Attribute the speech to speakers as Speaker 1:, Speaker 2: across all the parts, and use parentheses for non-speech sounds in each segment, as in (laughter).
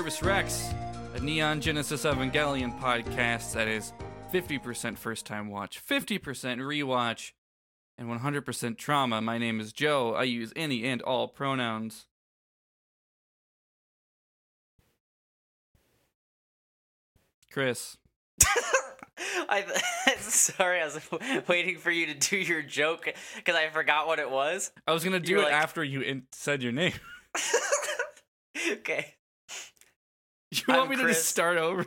Speaker 1: Nervous Rex, a Neon Genesis Evangelion podcast that is 50% first time watch, 50% rewatch, and 100% trauma. My name is Joe. I use any and all pronouns. Chris. (laughs)
Speaker 2: I (laughs) sorry, I was (laughs) waiting for you to do your joke because I forgot what it was.
Speaker 1: I was gonna do
Speaker 2: You're
Speaker 1: it
Speaker 2: like-
Speaker 1: after you in- said your name.
Speaker 2: okay. (laughs)
Speaker 1: You
Speaker 2: I'm
Speaker 1: want me to just start over?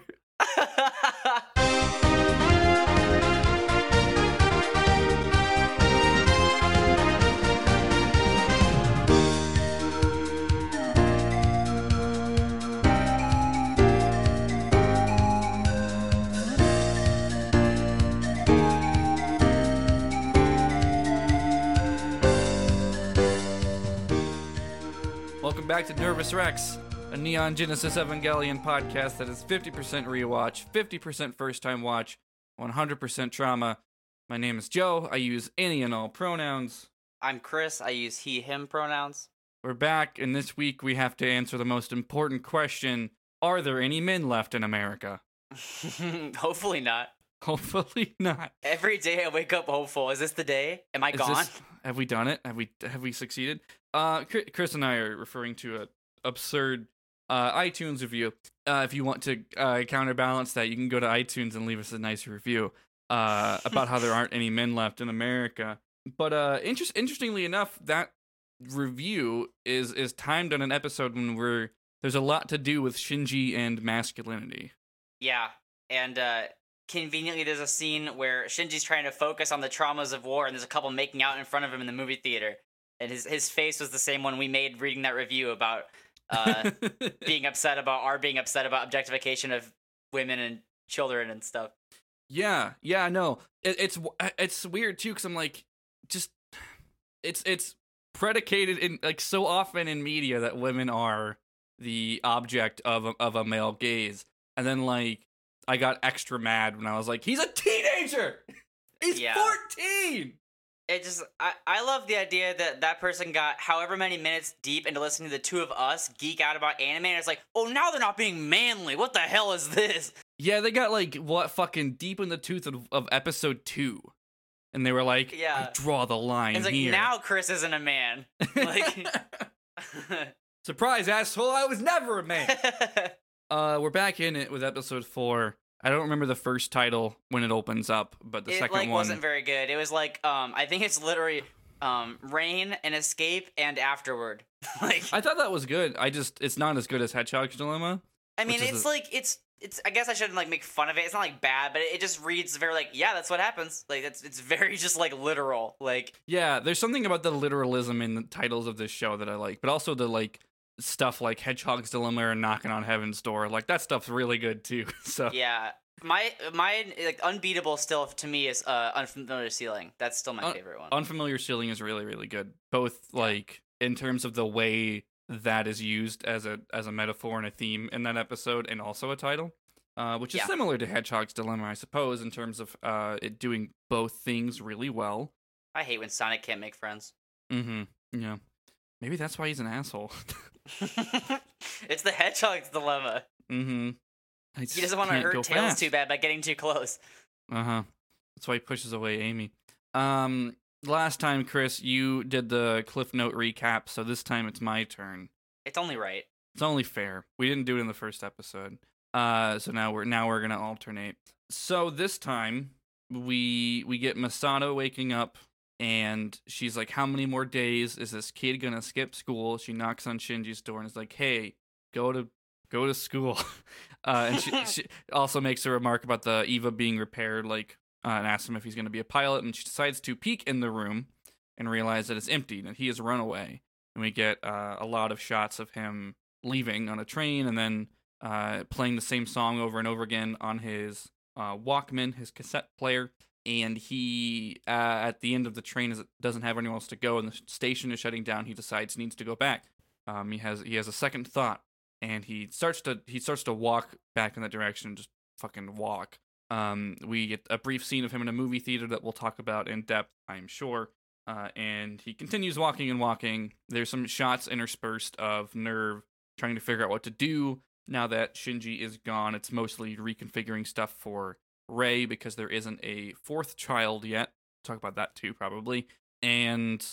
Speaker 1: Welcome back to Nervous Rex, a Neon Genesis Evangelion podcast that is 50% rewatch, 50% first time watch, 100% trauma. My name is Joe. I use any and all pronouns.
Speaker 2: I'm Chris. I use he, him pronouns.
Speaker 1: We're back, and this week we have to answer the most important question Are there any men left in America? (laughs)
Speaker 2: Hopefully not.
Speaker 1: Hopefully not.
Speaker 2: Every day I wake up hopeful. Is this the day? Am I
Speaker 1: Is
Speaker 2: gone?
Speaker 1: this- have we done it? Have we have we succeeded? Uh, Chris and I are referring to a absurd uh, iTunes review. Uh, if you want to uh, counterbalance that, you can go to iTunes and leave us a nice review uh, about how there (laughs) aren't any men left in America. But uh, interest interestingly enough, that review is is timed on an episode when we're there's a lot to do with Shinji and masculinity.
Speaker 2: Yeah, and uh, conveniently, there's a scene where Shinji's trying to focus on the traumas of war, and there's a couple making out in front of him in the movie theater, and his his face was the same one we made reading that review about uh, (laughs) being upset about our being upset about objectification of women and children and stuff.
Speaker 1: Yeah, yeah, no, it, it's it's weird too because I'm like, just it's it's predicated in like so often in media that women are the object of a, of a male gaze, and then like I got extra mad when I was like, he's a teenager, (laughs) he's
Speaker 2: Yeah.
Speaker 1: 14.
Speaker 2: It just I, I love the idea that that person got however many minutes deep into listening to the two of us geek out about anime, and it's like, oh, now they're not being manly. What the hell is this?
Speaker 1: Yeah, they got like what fucking deep in the tooth of, of episode two, and they were like,
Speaker 2: Yeah.
Speaker 1: Draw the line
Speaker 2: It's like
Speaker 1: here.
Speaker 2: now Chris isn't a man. Like, (laughs)
Speaker 1: Surprise, asshole! I was never a man. (laughs) Uh, we're back in it with episode four. I don't remember the first title when it opens up, but the
Speaker 2: it
Speaker 1: second
Speaker 2: like
Speaker 1: one.
Speaker 2: wasn't very good. It was like um I think it's literally um rain and escape and afterward. (laughs) like
Speaker 1: I thought that was good. I just it's not as good as Hedgehog's Dilemma.
Speaker 2: I mean it's
Speaker 1: a-
Speaker 2: like it's it's I guess I shouldn't like make fun of it. It's not like bad, but it, it just reads very like yeah, that's what happens. Like it's it's very (laughs) just like literal. Like
Speaker 1: Yeah, there's something about the literalism in the titles of this show that I like, but also the like stuff like Hedgehog's Dilemma and Knocking on Heaven's Door. Like that stuff's really good too. (laughs) So
Speaker 2: yeah. My my like unbeatable still to me is uh unfamiliar ceiling. That's still my
Speaker 1: Un-
Speaker 2: favorite one.
Speaker 1: Unfamiliar Ceiling is really really good, both like in terms of the way that is used as a as a metaphor and a theme in that episode, and also a title, uh, which is
Speaker 2: Yeah.
Speaker 1: similar to Hedgehog's Dilemma, I suppose, in terms of uh, it doing both things really well.
Speaker 2: I hate when Sonic can't make friends.
Speaker 1: Mm-hmm. Yeah. Maybe that's why he's an asshole. (laughs)
Speaker 2: it's the hedgehog's dilemma.
Speaker 1: mm-hmm.
Speaker 2: He doesn't want to hurt Tails too bad by getting too close.
Speaker 1: Uh huh. That's why he pushes away Amy. Um, last time, Chris, you did the Cliff Note recap, so this time it's my turn.
Speaker 2: It's only right.
Speaker 1: It's only fair. We didn't do it in the first episode. Uh, so now we're now we're gonna alternate. So this time we we get Misato waking up and she's like, How many more days is this kid gonna skip school? She knocks on Shinji's door and is like, Hey, go to go to school. (laughs) Uh, and she, (laughs) she also makes a remark about the Eva being repaired, like uh, and asks him if he's gonna be a pilot, and she decides to peek in the room and realize that it's empty and he has run away. And we get uh, a lot of shots of him leaving on a train and then uh, playing the same song over and over again on his uh, Walkman, his cassette player. And he, uh, at the end of the train, it doesn't have anywhere else to go, and the station is shutting down. He decides he needs to go back. Um, he has he has a second thought, and he starts to he starts to walk back in that direction, just fucking walk. Um, we get a brief scene of him in a movie theater that we'll talk about in depth, I'm sure. Uh, and he continues walking and walking. There's some shots interspersed of NERV trying to figure out what to do now that Shinji is gone. It's mostly reconfiguring stuff for Rei because there isn't a fourth child yet. Talk about that too, probably. And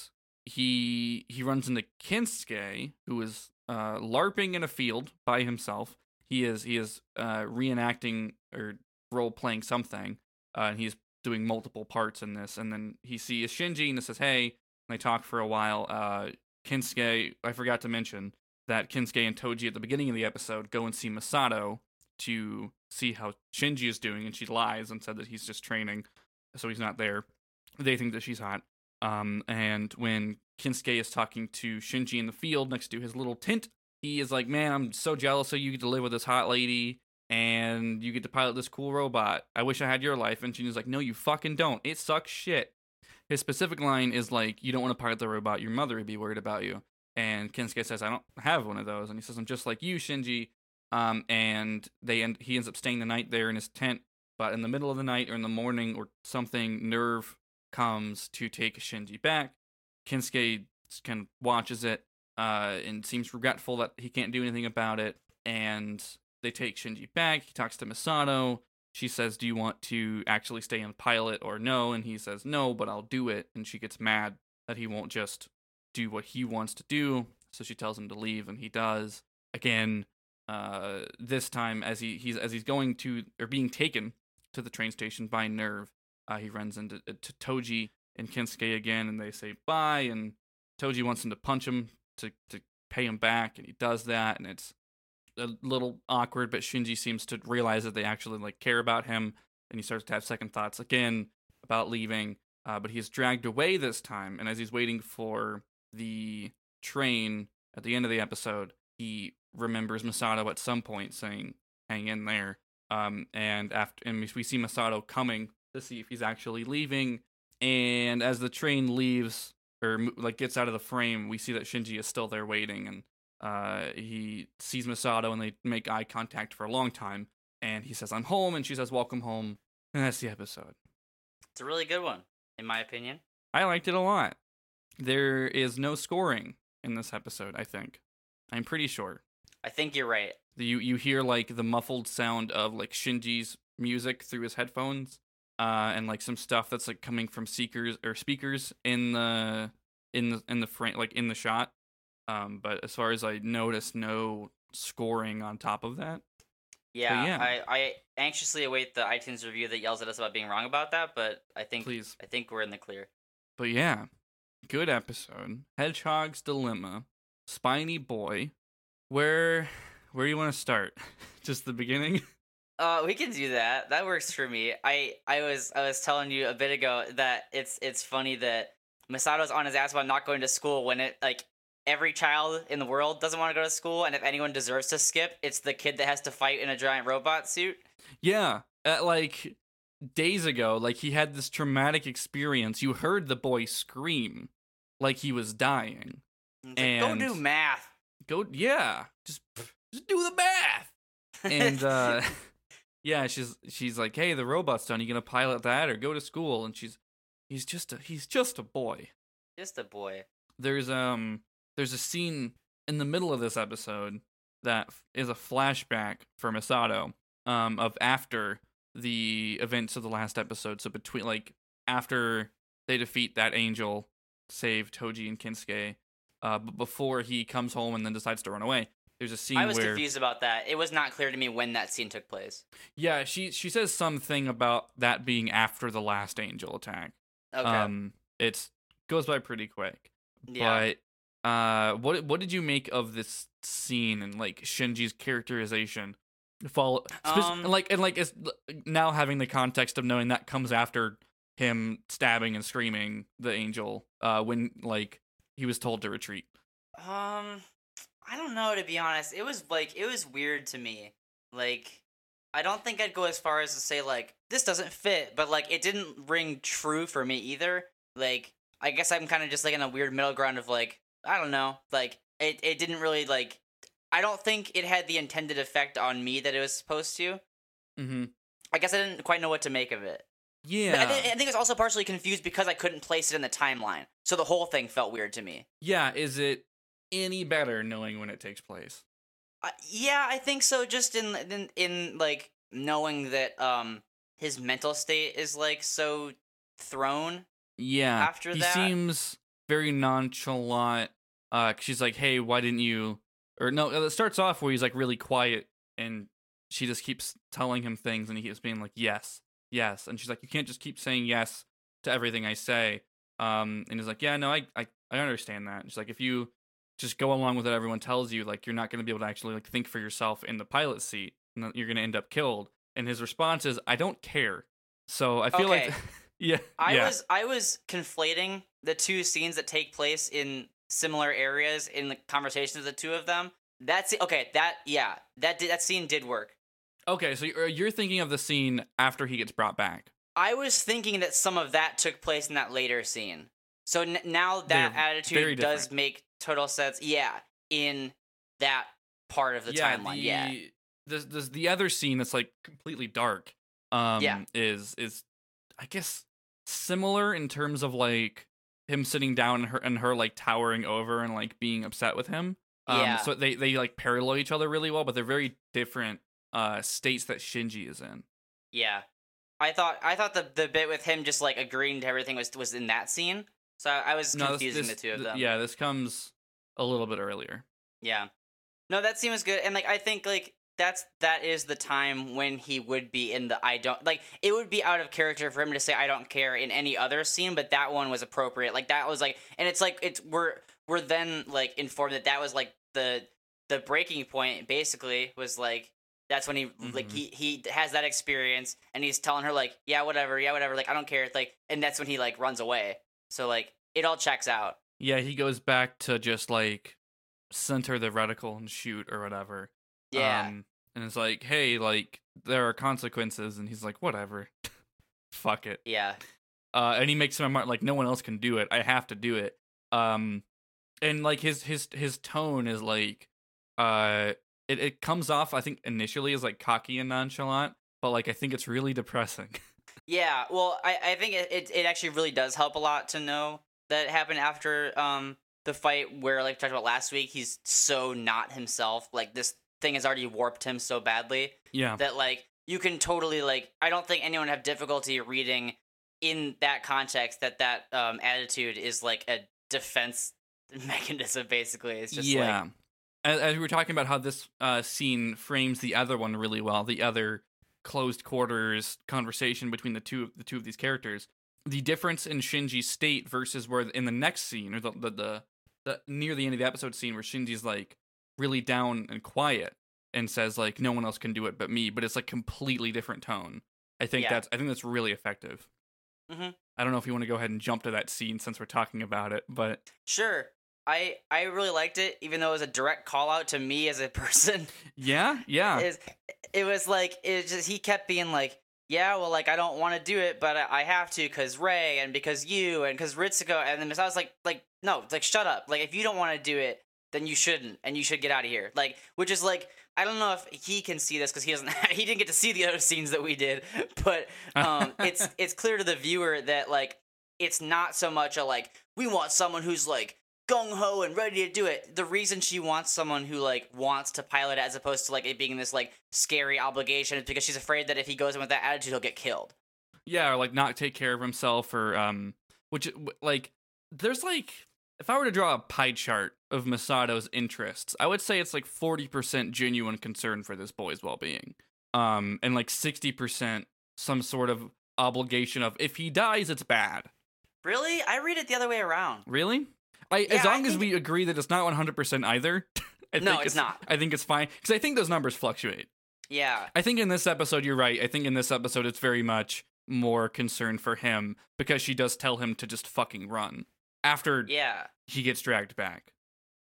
Speaker 1: he he runs into Kensuke, who is uh, larping in a field by himself. He is he is uh, reenacting or role playing something, uh, and he's doing multiple parts in this. And then he sees Shinji and he says, "Hey." And they talk for a while. Uh, Kensuke, I forgot to mention that Kensuke and Toji at the beginning of the episode go and see Misato to see how Shinji is doing, and she lies and said that he's just training, so he's not there. They think that she's hot. Um, and when Kensuke is talking to Shinji in the field next to his little tent, he is like, "Man, I'm so jealous of you get to live with this hot lady." And you get to pilot this cool robot. I wish I had your life. And Shinji's like, No, you fucking don't. It sucks shit. His specific line is like, "You don't want to pilot the robot. Your mother would be worried about you." And Kensuke says, "I don't have one of those." And he says, "I'm just like you, Shinji." Um, and they end. He ends up staying the night there in his tent. But in the middle of the night or in the morning or something, NERV comes to take Shinji back. Kensuke kind of watches it uh, and seems regretful that he can't do anything about it. And they take Shinji back. He talks to Misato she says, Do you want to actually stay on pilot or no? And he says, No, but I'll do it. And she gets mad that he won't just do what he wants to do. So she tells him to leave, and he does. Again, uh, this time as he he's as he's going to or being taken to the train station by NERV. uh, he runs into uh, to Toji and Kensuke again, and they say bye. And Toji wants him to punch him to to pay him back, and he does that, and it's a little awkward, but Shinji seems to realize that they actually like care about him, and he starts to have second thoughts again about leaving. Uh, but he's dragged away this time, and as he's waiting for the train at the end of the episode, he remembers Misato at some point saying, "Hang in there." Um, and after, and we see Misato coming to see if he's actually leaving. And as the train leaves or like gets out of the frame, we see that Shinji is still there waiting, and uh, he sees Misato and they make eye contact for a long time. And he says, I'm home. And she says, Welcome home. And that's the episode.
Speaker 2: It's a really good one, in my opinion.
Speaker 1: I liked it a lot. There is no scoring in this episode, I think. I'm pretty sure.
Speaker 2: I think you're right.
Speaker 1: You you hear like the muffled sound of like Shinji's music through his headphones, uh, and like some stuff that's like coming from seekers or speakers in the in the in the frame like in the shot. Um, but as far as I noticed, no scoring on top of that.
Speaker 2: Yeah, yeah. I, I anxiously await the iTunes review that yells at us about being wrong about that, but I think
Speaker 1: Please.
Speaker 2: I think we're in the clear.
Speaker 1: But yeah, good episode. Hedgehog's Dilemma, Spiny Boy. Where where do you want to start? (laughs) Just the beginning? (laughs)
Speaker 2: Uh, we can do that. That works for me. I I was I was telling you a bit ago that it's it's funny that Misato's on his ass about not going to school when it like every child in the world doesn't want to go to school, and if anyone deserves to skip, it's the kid that has to fight in a giant robot suit.
Speaker 1: Yeah, uh, like days ago, like he had this traumatic experience. You heard the boy scream like he was dying.
Speaker 2: and like, go do math.
Speaker 1: Go, yeah, just just do the math. And uh, (laughs) (laughs) yeah, she's she's like, hey, the robot's done. You gonna pilot that or go to school? And she's he's just a he's just a boy.
Speaker 2: Just a boy.
Speaker 1: There's um there's a scene in the middle of this episode that is a flashback for Misato um, of after the events of the last episode. So between like after they defeat that angel, save Toji and Kensuke, uh, but before he comes home and then decides to run away. There's a scene. I
Speaker 2: was
Speaker 1: where,
Speaker 2: confused about that. It was not clear to me when that scene took place.
Speaker 1: Yeah, she she says something about that being after the last angel attack.
Speaker 2: Okay.
Speaker 1: Um, it's goes by pretty quick.
Speaker 2: Yeah.
Speaker 1: But uh, what what did you make of this scene and like Shinji's characterization? Follow, um, like and like it's now having the context of knowing that comes after him stabbing and screaming the angel uh when like he was told to retreat.
Speaker 2: Um, I don't know to be honest. It was like it was weird to me. Like I don't think I'd go as far as to say like this doesn't fit, but like it didn't ring true for me either. Like I guess I'm kind of just like in a weird middle ground of like I don't know. Like it, it didn't really like. I don't think it had the intended effect on me that it was supposed to.
Speaker 1: Mm-hmm.
Speaker 2: I guess I didn't quite know what to make of it.
Speaker 1: Yeah,
Speaker 2: I, th- I think I was also partially confused because I couldn't place it in the timeline, so the whole thing felt weird to me.
Speaker 1: Yeah, is it any better knowing when it takes place?
Speaker 2: Uh, yeah, I think so. Just in, in in like knowing that um his mental state is like so thrown.
Speaker 1: Yeah.
Speaker 2: After
Speaker 1: he
Speaker 2: that-
Speaker 1: seems very nonchalant. Uh, she's like, "Hey, why didn't you?" Or no, it starts off where he's like really quiet, and she just keeps telling him things, and he keeps being like, "Yes, yes," and she's like, "You can't just keep saying yes to everything I say." Um, and he's like, "Yeah, no, I, I, I understand that." And she's like, "If you just go along with what everyone tells you, like, you're not going to be able to actually like think for yourself in the pilot seat, and you're going to end up killed." And his response is, "I don't care." So I feel like, (laughs) yeah,
Speaker 2: I
Speaker 1: yeah.
Speaker 2: was I was conflating the two scenes that take place in similar areas in the conversations of the two of them. That's okay. That yeah, that did, that scene did work.
Speaker 1: Okay, so you're, thinking of the scene after he gets brought back.
Speaker 2: I was thinking that some of that took place in that later scene. So n- now that
Speaker 1: They're
Speaker 2: attitude does make total sense. Yeah, in that part of the timeline.
Speaker 1: the,
Speaker 2: yeah.
Speaker 1: The, the the other scene that's like completely dark. Um,
Speaker 2: Yeah.
Speaker 1: is is I guess similar in terms of like him sitting down and her and her like towering over and like being upset with him. Um,
Speaker 2: Yeah.
Speaker 1: So they they like parallel each other really well, but they're very different uh states that Shinji is in.
Speaker 2: Yeah. I thought I thought the the bit with him just like agreeing to everything was was in that scene. So I, I was
Speaker 1: No, this-
Speaker 2: confusing
Speaker 1: this-
Speaker 2: the two of
Speaker 1: th-
Speaker 2: them.
Speaker 1: Yeah, this comes a little bit earlier.
Speaker 2: Yeah. No, that scene was good, and like I think like that's that is the time when he would be in the I don't like it would be out of character for him to say I don't care in any other scene, but that one was appropriate. Like that was like, and it's like it's we're we're then like informed that that was like the the breaking point. Basically, was like that's when he like
Speaker 1: Mhm.
Speaker 2: he he has that experience, and he's telling her like yeah whatever yeah whatever like I don't care like, and that's when he like runs away. So like it all checks out.
Speaker 1: Yeah, he goes back to just like center the reticle and shoot or whatever.
Speaker 2: Yeah.
Speaker 1: Um, and it's like, hey, like there are consequences, and he's like, whatever, (laughs) fuck it.
Speaker 2: yeah.
Speaker 1: Uh, and he makes him like no one else can do it. I have to do it. Um, and like his his his tone is like, uh, it it comes off I think initially as like cocky and nonchalant, but like I think it's really depressing. (laughs)
Speaker 2: Yeah, well, I, I think it, it, it actually really does help a lot to know that it happened after um the fight where like we talked about last week, he's so not himself. Like this thing has already warped him so badly
Speaker 1: yeah.
Speaker 2: that like you can totally like I don't think anyone have difficulty reading in that context that that um attitude is like a defense (laughs) mechanism basically. It's just
Speaker 1: yeah.
Speaker 2: like
Speaker 1: as, as we were talking about how this uh, scene frames the other one really well, the other closed quarters conversation between the two the two of these characters. The difference in Shinji's state versus where in the next scene or the the, the, the near the end of the episode scene where Shinji's like really down and quiet and says like no one else can do it but me, but it's like completely different tone. I think
Speaker 2: Yeah.
Speaker 1: that's I think that's really effective.
Speaker 2: Mhm.
Speaker 1: I don't know if you want to go ahead and jump to that scene since we're talking about it, but
Speaker 2: sure. I I really liked it, even though it was a direct call out to me as a (laughs) person.
Speaker 1: yeah, yeah.
Speaker 2: is it was like it just he kept being like yeah well like i don't want to do it but i, I have to because rei and because you and because ritsuko and then i was like like no like shut up like if you don't want to do it then you shouldn't and you should get out of here like which is like i don't know if he can see this because he doesn't (laughs) he didn't get to see the other scenes that we did (laughs) but um it's it's clear to the viewer that like it's not so much a like we want someone who's like gung ho and ready to do it. The reason she wants someone who like wants to pilot it as opposed to like it being this like scary obligation is because she's afraid that if he goes in with that attitude, he'll get killed.
Speaker 1: yeah or like not take care of himself or um which like there's like if i were to draw a pie chart of misato's interests i would say it's like 40% genuine concern for this boy's well-being um and like 60% some sort of obligation of if he dies it's bad
Speaker 2: Really? I read it the other way around.
Speaker 1: really I,
Speaker 2: Yeah,
Speaker 1: as long as we agree that it's not 100% either (laughs) I
Speaker 2: No,
Speaker 1: think
Speaker 2: it's not.
Speaker 1: i think it's fine because i think those numbers fluctuate
Speaker 2: Yeah.
Speaker 1: I think in this episode, you're right. I think in this episode, it's very much more concern for him because she does tell him to just fucking run after
Speaker 2: Yeah.
Speaker 1: he gets dragged back.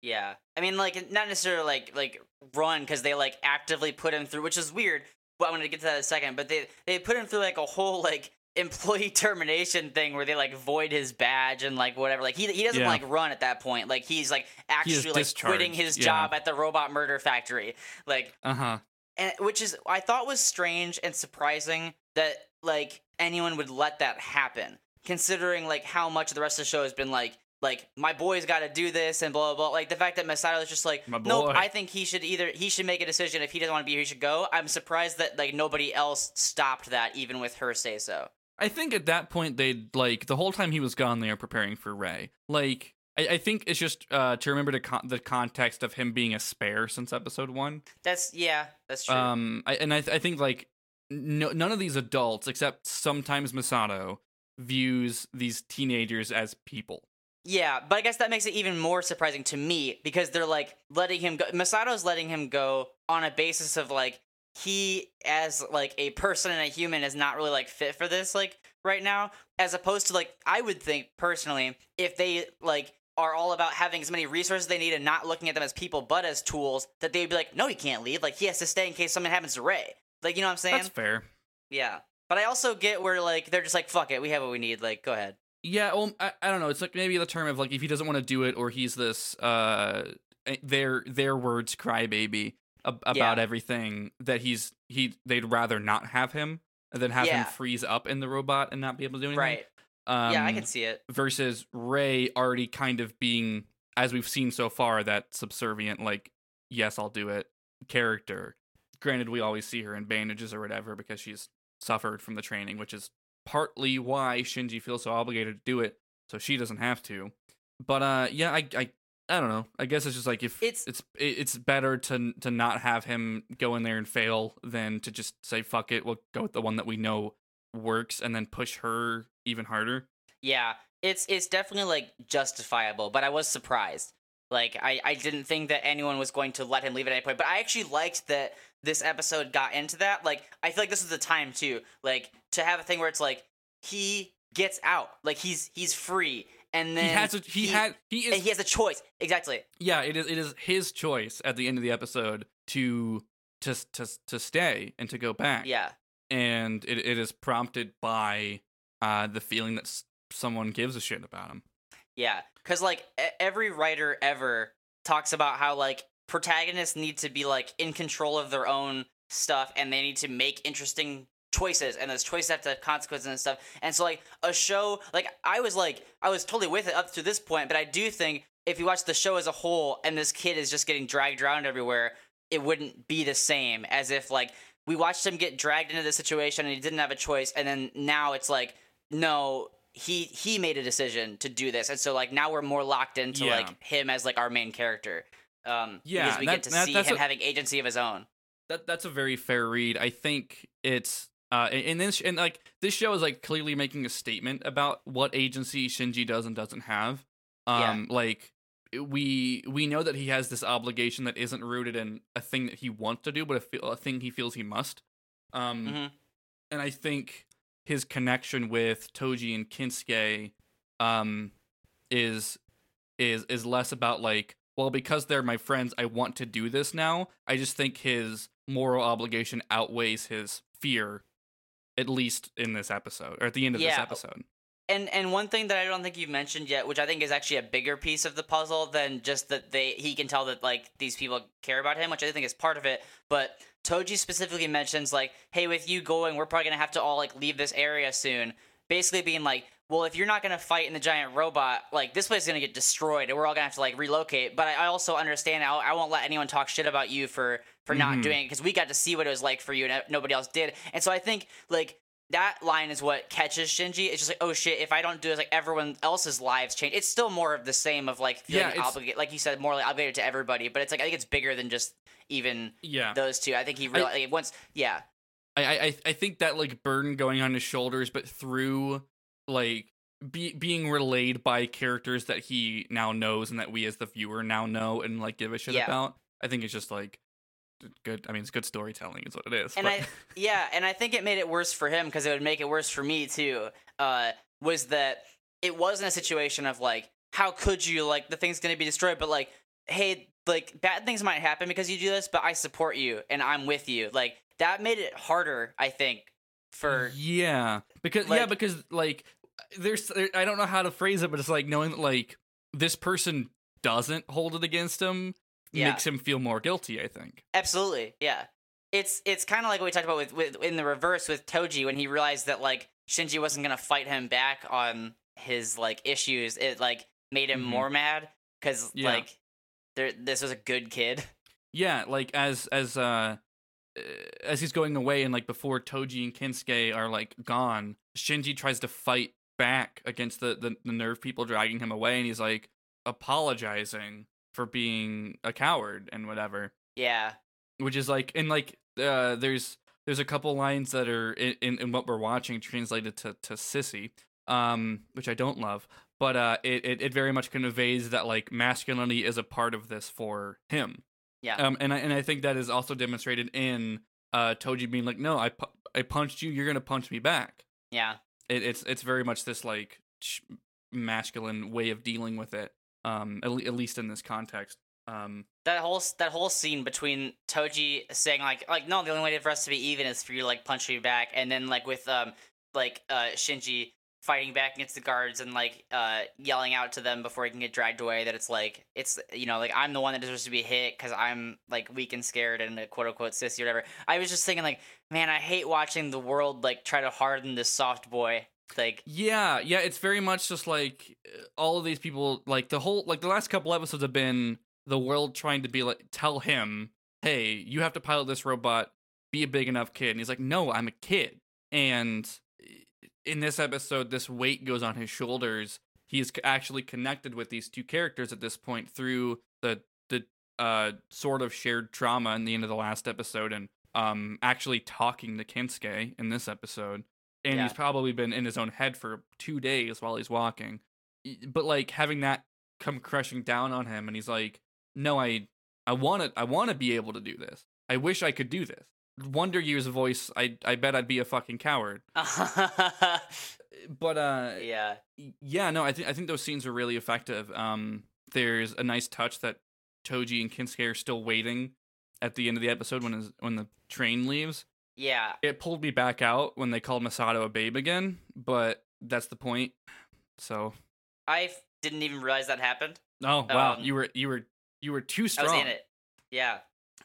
Speaker 2: Yeah. I mean like not necessarily like like run because they like actively put him through which is weird. But I'm gonna get to that in a second. But they they put him through like a whole like employee (laughs) termination thing where they like void his badge and like whatever. Like he he doesn't
Speaker 1: Yeah.
Speaker 2: like run at that point. Like he's like
Speaker 1: He
Speaker 2: actually like quitting his
Speaker 1: yeah.
Speaker 2: job at the robot murder factory. Like
Speaker 1: Uh huh.
Speaker 2: and which is I thought was strange and surprising that like anyone would let that happen, considering like how much of the rest of the show has been like like my boy's got to do this and blah, blah blah. Like the fact that Misato is just like, nope. I think he should either he should make a decision if he doesn't want to be here, he should go. I'm surprised that like nobody else stopped that, even with her say so.
Speaker 1: I think at that point they'd like the whole time he was gone, they were preparing for Rei. Like I, I think it's just uh, to remember the con- the context of him being a spare since episode one.
Speaker 2: That's yeah, that's true.
Speaker 1: Um, I, and I, th- I think like no, none of these adults, except sometimes Misato, views these teenagers as people.
Speaker 2: Yeah, but I guess that makes it even more surprising to me because they're like letting him go. Misato's letting him go on a basis of like he as like a person and a human is not really like fit for this like right now as opposed to like I would think personally if they like are all about having as many resources they need and not looking at them as people but as tools that they'd be like no he can't leave. Like he has to stay in case something happens to Rei. Like you know what I'm saying?
Speaker 1: That's fair.
Speaker 2: yeah. But I also get where like they're just like fuck it. We have what we need. Like go ahead.
Speaker 1: Yeah, well, I, I don't know. It's like maybe the term of like if he doesn't want to do it, or he's this uh, eh, their their words crybaby ab- about
Speaker 2: Yeah.
Speaker 1: everything that he's he they'd rather not have him than have
Speaker 2: Yeah.
Speaker 1: him freeze up in the robot and not be able to do anything.
Speaker 2: right
Speaker 1: Um,
Speaker 2: yeah I can see it
Speaker 1: versus Rei already kind of being, as we've seen so far, that subservient, like, yes, I'll do it character. Granted, we always see her in bandages or whatever because she's suffered from the training, which is partly why Shinji feels so obligated to do it, so she doesn't have to. But uh, yeah, I, I, I don't know. I guess it's just like if
Speaker 2: It's-
Speaker 1: it's it's better to to not have him go in there and fail than to just say fuck it. We'll go with the one that we know works and then push her even harder.
Speaker 2: Yeah, it's it's definitely like justifiable, but I was surprised. Like I, I didn't think that anyone was going to let him leave at any point. But I actually liked that this episode got into that. Like I feel like this is the time too. Like to have a thing where it's like he gets out. Like he's he's free. And then
Speaker 1: he has a, he, had he is
Speaker 2: and he has a choice. Exactly.
Speaker 1: yeah it is it is his choice at the end of the episode to to to to stay and to go back
Speaker 2: Yeah.
Speaker 1: and it, it is prompted by uh the feeling that s- someone gives a shit about him
Speaker 2: Yeah, because like every writer ever talks about how like protagonists need to be like in control of their own stuff and they need to make interesting choices and those choices have to have consequences and stuff. And so like a show, like I was like I was totally with it up to this point, but I do think if you watch the show as a whole and this kid is just getting dragged around everywhere, it wouldn't be the same as if like we watched him get dragged into this situation and he didn't have a choice and then now it's like no he he made a decision to do this and so like now we're more locked into
Speaker 1: Yeah.
Speaker 2: like him as like our main character um
Speaker 1: Yeah,
Speaker 2: because we
Speaker 1: that-
Speaker 2: get to
Speaker 1: that-
Speaker 2: see him
Speaker 1: a-
Speaker 2: having agency of his own
Speaker 1: that that's a very fair read i think it's uh and this and like this show is like clearly making a statement about what agency shinji does and doesn't have
Speaker 2: Yeah.
Speaker 1: um like we we know that he has this obligation that isn't rooted in a thing that he wants to do but a, fe- a thing he feels he must um
Speaker 2: Mhm.
Speaker 1: and i think his connection with toji and kensuke um is is is less about like well because they're my friends i want to do this now i just think his moral obligation outweighs his fear at least in this episode or at the end of this episode
Speaker 2: and and one thing that I don't think you've mentioned yet, which I think is actually a bigger piece of the puzzle than just that they he can tell that like these people care about him, which I think is part of it. But Toji specifically mentions like, hey, with you going, we're probably gonna have to all like leave this area soon. Basically being like, well, if you're not gonna fight in the giant robot, like this place is gonna get destroyed, and we're all gonna have to like relocate. But I, I also understand I, I won't let anyone talk shit about you for for not
Speaker 1: Mhm.
Speaker 2: doing it because we got to see what it was like for you, and nobody else did. And so I think like that line is what catches Shinji. It's just like, oh shit, if I don't do this, like everyone else's lives change. It's still more of the same of like feeling
Speaker 1: Yeah,
Speaker 2: obligated, like you said, morally obligated to everybody. But it's like I think it's bigger than just even
Speaker 1: yeah
Speaker 2: those two. I think he really like, once, yeah,
Speaker 1: I, I I think that like burden going on his shoulders, but through like be, being relayed by characters that he now knows and that we as the viewer now know and like give a shit
Speaker 2: Yeah.
Speaker 1: about. I think it's just like good. I mean, it's good storytelling, is what it is.
Speaker 2: and
Speaker 1: but-
Speaker 2: I yeah, and I think it made it worse for him because it would make it worse for me too. Uh, was that it wasn't a situation of like, how could you like the thing's gonna be destroyed, but like, hey, like bad things might happen because you do this, but I support you and I'm with you. Like that made it harder, I think, for
Speaker 1: yeah, because yeah, because like there's there, I don't know how to phrase it, but it's like knowing that like this person doesn't hold it against him
Speaker 2: Yeah.
Speaker 1: makes him feel more guilty. I think.
Speaker 2: Absolutely, yeah. It's it's kind of like what we talked about with, with in the reverse with Toji when he realized that like Shinji wasn't gonna fight him back on his like issues. It like made him
Speaker 1: Mhm.
Speaker 2: more mad because
Speaker 1: Yeah.
Speaker 2: like there this was a good kid.
Speaker 1: Yeah, like as as uh uh, as he's going away and like before Toji and Kensuke are like gone, Shinji tries to fight back against the, the the NERV people dragging him away and he's like apologizing for being a coward and whatever.
Speaker 2: Yeah,
Speaker 1: Which is like and like uh there's there's a couple lines that are in, in, in what we're watching translated to, to sissy, um, which I don't love. But uh it, it, it very much conveys that like masculinity is a part of this for him.
Speaker 2: yeah,
Speaker 1: Um, and I and I think that is also demonstrated in uh Toji being like, "No, I pu- I punched you. You're gonna punch me back."
Speaker 2: yeah,
Speaker 1: It, it's it's very much this like ch- masculine way of dealing with it. Um, at, le- at least in this context. Um,
Speaker 2: that whole that whole scene between Toji saying like like no, the only way for us to be even is for you to like punch me back, and then like with um like uh Shinji fighting back against the guards and like uh yelling out to them before he can get dragged away that it's like it's you know like I'm the one that deserves to be hit because I'm like weak and scared and a quote unquote sissy or whatever. I was just thinking like man, I hate watching the world like try to harden this soft boy. Like
Speaker 1: yeah, yeah, it's very much just like all of these people. Like the whole like the last couple episodes have been the world trying to be like tell him, "Hey, you have to pilot this robot. Be a big enough kid." And he's like, "No, I'm a kid." And in this episode, this weight goes on his shoulders. He's c- actually connected with these two characters at this point through the the uh sort of shared trauma in the end of the last episode, and um actually talking to Kensuke in this episode. And
Speaker 2: Yeah.
Speaker 1: he's probably been in his own head for two days while he's walking. But like having that come crushing down on him, and he's like, "No, I, I want to, I want to be able to do this. I wish I could do this." Wonder Year's voice. I, I bet I'd be a fucking coward. (laughs) But uh,
Speaker 2: yeah,
Speaker 1: yeah, no, I think I think those scenes are really effective. Um, there's a nice touch that Toji and Kensuke are still waiting at the end of the episode when his, when the train leaves.
Speaker 2: Yeah.
Speaker 1: It pulled me back out when they called Misato a babe again, but that's the point. So,
Speaker 2: I didn't even realize that happened.
Speaker 1: oh wow,
Speaker 2: Um,
Speaker 1: you were you were you were too strong.
Speaker 2: I was in it. Yeah.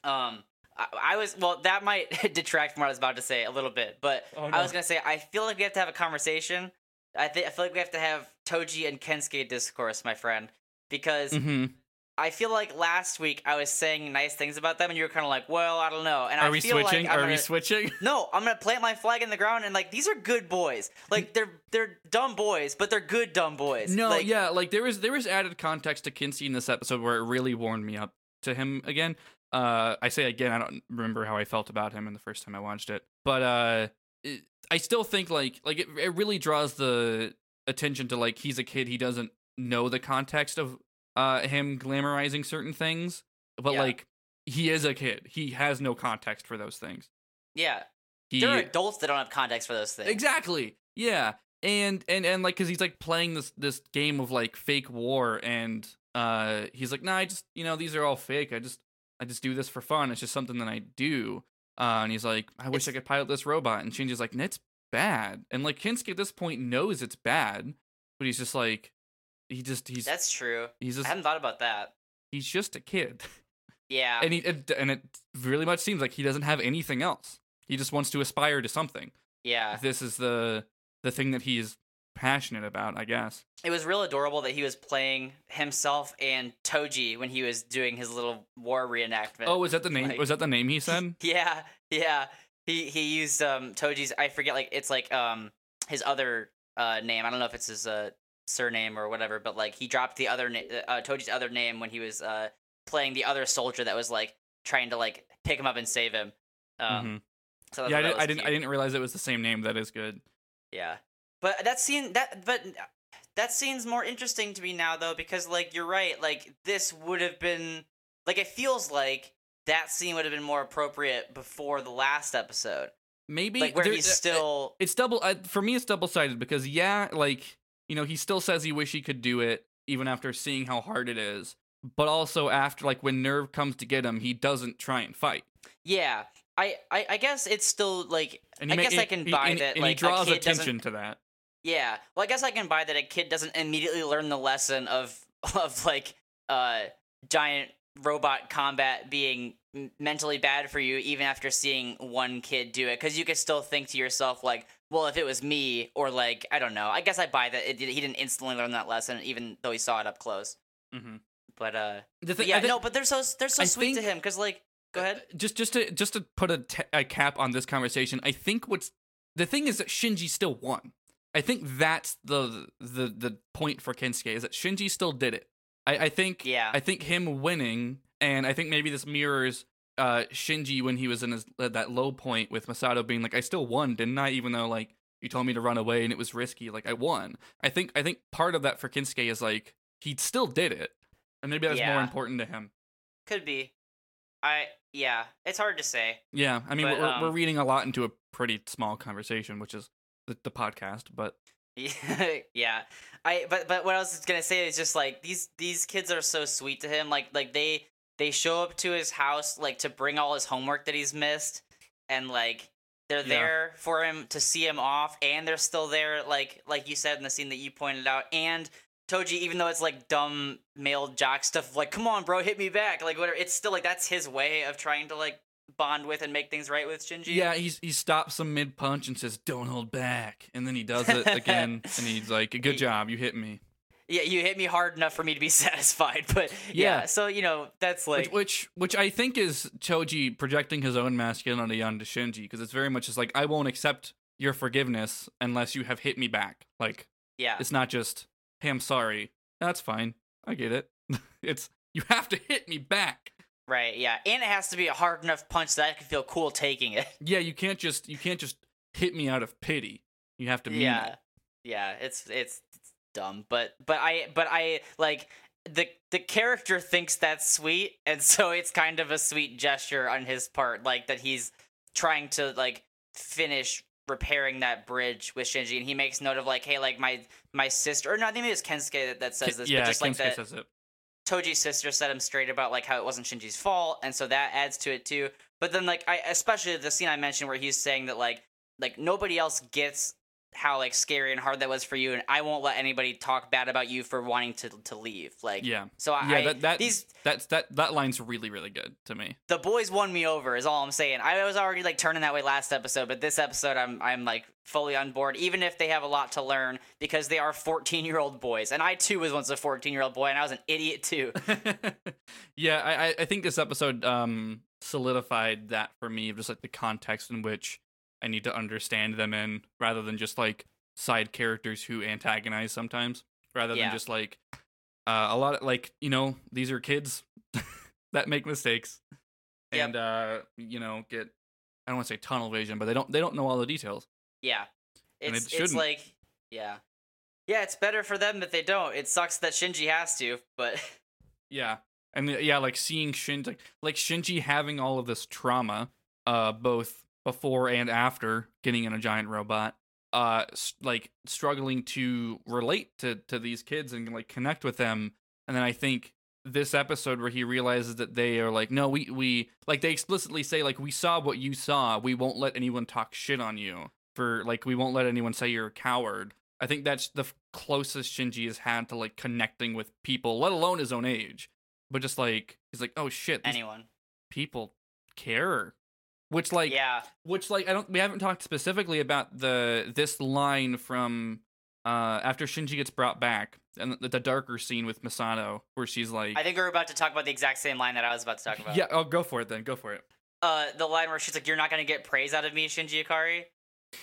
Speaker 2: Um, I, I was. Well, that might (laughs) detract from what I was about to say a little bit, but
Speaker 1: Oh,
Speaker 2: I was gonna say I feel like we have to have a conversation. I think I feel like we have to have Toji and Kensuke discourse, my friend, because
Speaker 1: hmm
Speaker 2: I feel like last week I was saying nice things about them, and you were kind of like, "Well, I don't know." And
Speaker 1: Are
Speaker 2: I
Speaker 1: we
Speaker 2: feel
Speaker 1: switching?
Speaker 2: Like I'm
Speaker 1: Are we
Speaker 2: gonna-
Speaker 1: switching? (laughs)
Speaker 2: No, I'm gonna plant my flag in the ground, and like these are good boys. Like they're they're dumb boys, but they're good dumb boys.
Speaker 1: No,
Speaker 2: like,
Speaker 1: yeah, like there was there was added context to Kinsey in this episode where it really warmed me up to him again. Uh, I say again, I don't remember how I felt about him in the first time I watched it, but uh, it, I still think like like it, it really draws the attention to like he's a kid, he doesn't know the context of uh him glamorizing certain things, but
Speaker 2: Yeah.
Speaker 1: like he is a kid, he has no context for those things.
Speaker 2: yeah.
Speaker 1: He
Speaker 2: There are adults that don't have context for those things.
Speaker 1: Exactly. Yeah. And and and like cuz he's like playing this this game of like fake war and uh he's like, "Nah, I just, you know, these are all fake. I just I just do this for fun. It's just something that I do." Uh and he's like, "I wish I could pilot this robot." And Shinji's like, "It's bad." And like Kensuke at this point knows it's bad, but he's just like he just he's
Speaker 2: That's true.
Speaker 1: he's just, I
Speaker 2: hadn't thought about that.
Speaker 1: he's just a kid.
Speaker 2: Yeah.
Speaker 1: and he it, and it really much seems like he doesn't have anything else. He just wants to aspire to something.
Speaker 2: yeah.
Speaker 1: this is the the thing that he's passionate about, I guess.
Speaker 2: It was real adorable that he was playing himself and Toji when he was doing his little war reenactment.
Speaker 1: Oh, was that the name?
Speaker 2: Like-
Speaker 1: was that the name he said? (laughs)
Speaker 2: yeah, yeah. He he used um Toji's. I forget like it's like um his other uh name. I don't know if it's his uh surname or whatever, but like he dropped the other na- uh, Toji's other name when he was uh playing the other soldier that was like trying to like pick him up and save him. Um,
Speaker 1: Mhm.
Speaker 2: so
Speaker 1: Yeah, I, did, I didn't. I didn't realize it was the same name. That is good.
Speaker 2: Yeah. But that scene that but that scene's more interesting to me now though because like you're right, like this would have been like it feels like that scene would have been more appropriate before the last episode.
Speaker 1: Maybe
Speaker 2: Like where
Speaker 1: there-
Speaker 2: he's
Speaker 1: uh,
Speaker 2: still
Speaker 1: It's double. Uh, for me, it's double sided because yeah, like you know, he still says he wish he could do it even after seeing how hard it is. But also after, like when NERV comes to get him, he doesn't try and fight.
Speaker 2: Yeah. I, I, I guess it's still like
Speaker 1: And
Speaker 2: I
Speaker 1: ma-
Speaker 2: guess I can buy
Speaker 1: and,
Speaker 2: that
Speaker 1: and
Speaker 2: like
Speaker 1: he draws
Speaker 2: a kid doesn't
Speaker 1: attention to that.
Speaker 2: Yeah. Well, I guess I can buy that a kid doesn't immediately learn the lesson of (laughs) of like uh giant robot combat being mentally bad for you even after seeing one kid do it cuz you could still think to yourself like well, if it was me, or like I don't know. I guess I buy that it, he didn't instantly learn that lesson, even though he saw it up close.
Speaker 1: Mm-hmm.
Speaker 2: But uh,
Speaker 1: The
Speaker 2: but yeah,
Speaker 1: think-
Speaker 2: no, but they're so they're so
Speaker 1: I
Speaker 2: sweet to him because like, go ahead.
Speaker 1: just just to just to put a, a cap on this conversation, I think what's the thing is that Shinji still won. I think that's the the the point for Kensuke is that Shinji still did it. I, I think
Speaker 2: Yeah.
Speaker 1: I think him winning, and I think maybe this mirrors uh Shinji when he was in his uh, that low point with Misato being like, I still won, didn't I? Even though like you told me to run away and it was risky, like I won. I think I think part of that for Kensuke is like he still did it, and maybe that's more
Speaker 2: Yeah.
Speaker 1: important to him.
Speaker 2: Could be. I yeah, it's hard to say.
Speaker 1: Yeah, I mean,
Speaker 2: But,
Speaker 1: we're, we're
Speaker 2: um,
Speaker 1: reading a lot into a pretty small conversation, which is the, the podcast. But (laughs)
Speaker 2: yeah i but but what i was gonna say is just like these these kids are so sweet to him like like they they show up to his house like to bring all his homework that he's missed and like they're
Speaker 1: Yeah.
Speaker 2: there for him to see him off and they're still there like like you said in the scene that you pointed out and toji even though it's like dumb male jock stuff like come on bro hit me back like whatever it's still like that's his way of trying to like bond with and make things right with shinji
Speaker 1: yeah, he's he stops him mid punch and says, "Don't hold back," and then he does it (laughs) again, and he's like, "Good
Speaker 2: He-
Speaker 1: job, you hit me."
Speaker 2: Yeah, you hit me hard enough for me to be (laughs) satisfied, but yeah.
Speaker 1: Yeah.
Speaker 2: so you know that's like
Speaker 1: which, which which I think is Toji projecting his own masculinity onto Shinji because it's very much just like I won't accept your forgiveness unless you have hit me back. Like
Speaker 2: yeah,
Speaker 1: it's not just hey, I'm sorry. That's fine. I get it. (laughs) it's you have to hit me back.
Speaker 2: right, yeah, and it has to be a hard enough punch that I can feel cool taking it. (laughs)
Speaker 1: Yeah, you can't just you can't just hit me out of pity. You have to mean
Speaker 2: yeah,
Speaker 1: it.
Speaker 2: yeah, it's, it's it's dumb, but but I but I like the the character thinks that's sweet, and so it's kind of a sweet gesture on his part, like that he's trying to like finish repairing that bridge with Shinji, and he makes note of like, hey, like my my sister, or no, I think maybe it's Kensuke that, that says this,
Speaker 1: yeah,
Speaker 2: but just like
Speaker 1: Kensuke
Speaker 2: that.
Speaker 1: says it.
Speaker 2: Toji's sister set him straight about like how it wasn't Shinji's fault, and so that adds to it too. But then like I especially the scene I mentioned where he's saying that like like nobody else gets how like scary and hard that was for you, and I won't let anybody talk bad about you for wanting to to leave. Like
Speaker 1: Yeah.
Speaker 2: so I,
Speaker 1: Yeah, that that
Speaker 2: these
Speaker 1: that's that that line's really really good to me.
Speaker 2: the boys won me over is all I'm saying. I was already like turning that way last episode, but this episode I'm I'm like fully on board, even if they have a lot to learn because they are 14 year old boys, and I too was once a 14 year old boy, and I was an idiot too. (laughs)
Speaker 1: yeah, I I- I think this episode um solidified that for me, just like the context in which I need to understand them in, rather than just like side characters who antagonize sometimes, rather
Speaker 2: Yeah.
Speaker 1: than just like uh, a lot of like you know these are kids (laughs) that make mistakes
Speaker 2: Yep.
Speaker 1: and uh you know get I don't want to say tunnel vision, but they don't they don't know all the details.
Speaker 2: Yeah. It's
Speaker 1: it
Speaker 2: it's like yeah. Yeah, it's better for them that they don't. It sucks that Shinji has to, but (laughs)
Speaker 1: Yeah. And yeah, like seeing Shinji like, like Shinji having all of this trauma uh both before and after getting in a giant robot uh like struggling to relate to to these kids and like connect with them and then I think this episode where he realizes that they are like no we we like they explicitly say like we saw what you saw we won't let anyone talk shit on you for like we won't let anyone say you're a coward I think that's the closest Shinji has had to like connecting with people, let alone his own age. But just like he's like, oh shit,
Speaker 2: anyone.
Speaker 1: people care. Which like,
Speaker 2: yeah.
Speaker 1: which like I don't. We haven't talked specifically about the this line from uh after Shinji gets brought back and the, the darker scene with Misato where she's like,
Speaker 2: I think we're about to talk about the exact same line that I was about to talk about.
Speaker 1: yeah, oh go for it then, go for it.
Speaker 2: Uh the line where she's like, You're not gonna get praise out of me, Shinji Ikari.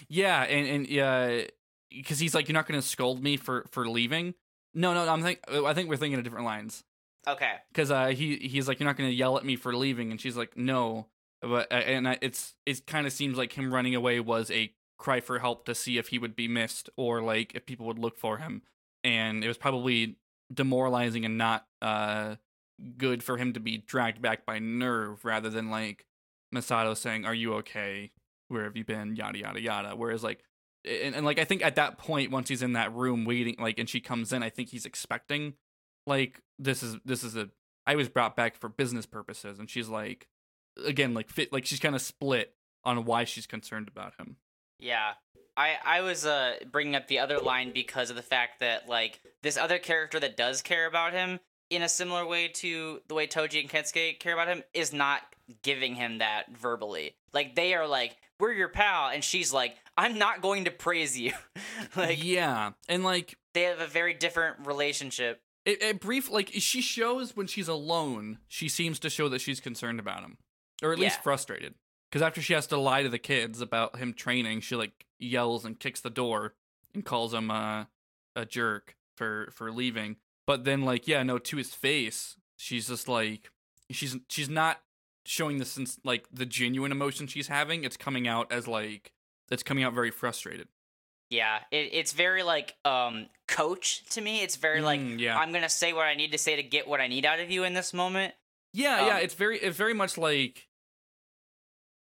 Speaker 1: Yeah, and and yeah, because he's like, you're not gonna scold me for for leaving. No, no, I'm think I think we're thinking of different lines.
Speaker 2: Okay.
Speaker 1: because uh, he he's like, "You're not going to yell at me for leaving," and she's like, "No," but uh, and it's it kind of seems like him running away was a cry for help to see if he would be missed or like if people would look for him, and it was probably demoralizing and not uh good for him to be dragged back by NERV rather than like Misato saying, "Are you okay? Where have you been?" Yada yada yada. Whereas like. And, and like I think at that point, once he's in that room waiting, like, and she comes in, I think he's expecting like this is this is a I was brought back for business purposes and she's like again like fit like she's kind of split on why she's concerned about him.
Speaker 2: Yeah. I, I was uh bringing up the other line because of the fact that like this other character that does care about him in a similar way to the way Toji and Kensuke care about him, is not giving him that verbally. Like they are like, "We're your pal," and she's like, "I'm not going to praise you." (laughs) like
Speaker 1: yeah, and like
Speaker 2: they have a very different relationship.
Speaker 1: it, it brief like she shows when she's alone, she seems to show that she's concerned about him, or at least
Speaker 2: Yeah.
Speaker 1: frustrated. Because after she has to lie to the kids about him training, she like yells and kicks the door and calls him uh, a jerk for for leaving. But then like yeah, no, to his face, she's just like she's she's not showing the sense like the genuine emotion she's having. It's coming out as like it's coming out very frustrated.
Speaker 2: Yeah, it, it's very like um coach to me. It's very like
Speaker 1: Mm, yeah.
Speaker 2: I'm gonna say what I need to say to get what I need out of you in this moment.
Speaker 1: Yeah, yeah,
Speaker 2: Um,
Speaker 1: it's very it's very much like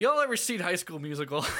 Speaker 1: y'all ever seen High School Musical? (laughs)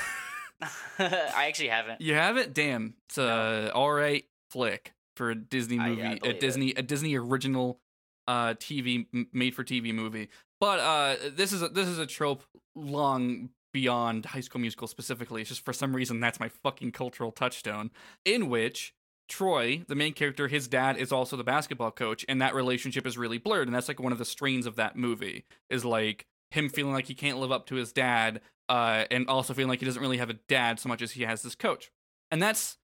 Speaker 1: (laughs)
Speaker 2: I actually haven't.
Speaker 1: you haven't? Damn, it's a all right flick for a Disney
Speaker 2: I- yeah, I
Speaker 1: movie, a
Speaker 2: believe it.
Speaker 1: Disney a Disney original uh TV made for TV movie. But uh this is a, this is a trope long beyond High School Musical specifically. It's just for some reason that's my fucking cultural touchstone in which Troy, the main character, his dad is also the basketball coach, and that relationship is really blurred. And that's like one of the strains of that movie is like him feeling like he can't live up to his dad, uh, and also feeling like he doesn't really have a dad so much as he has this coach. And that's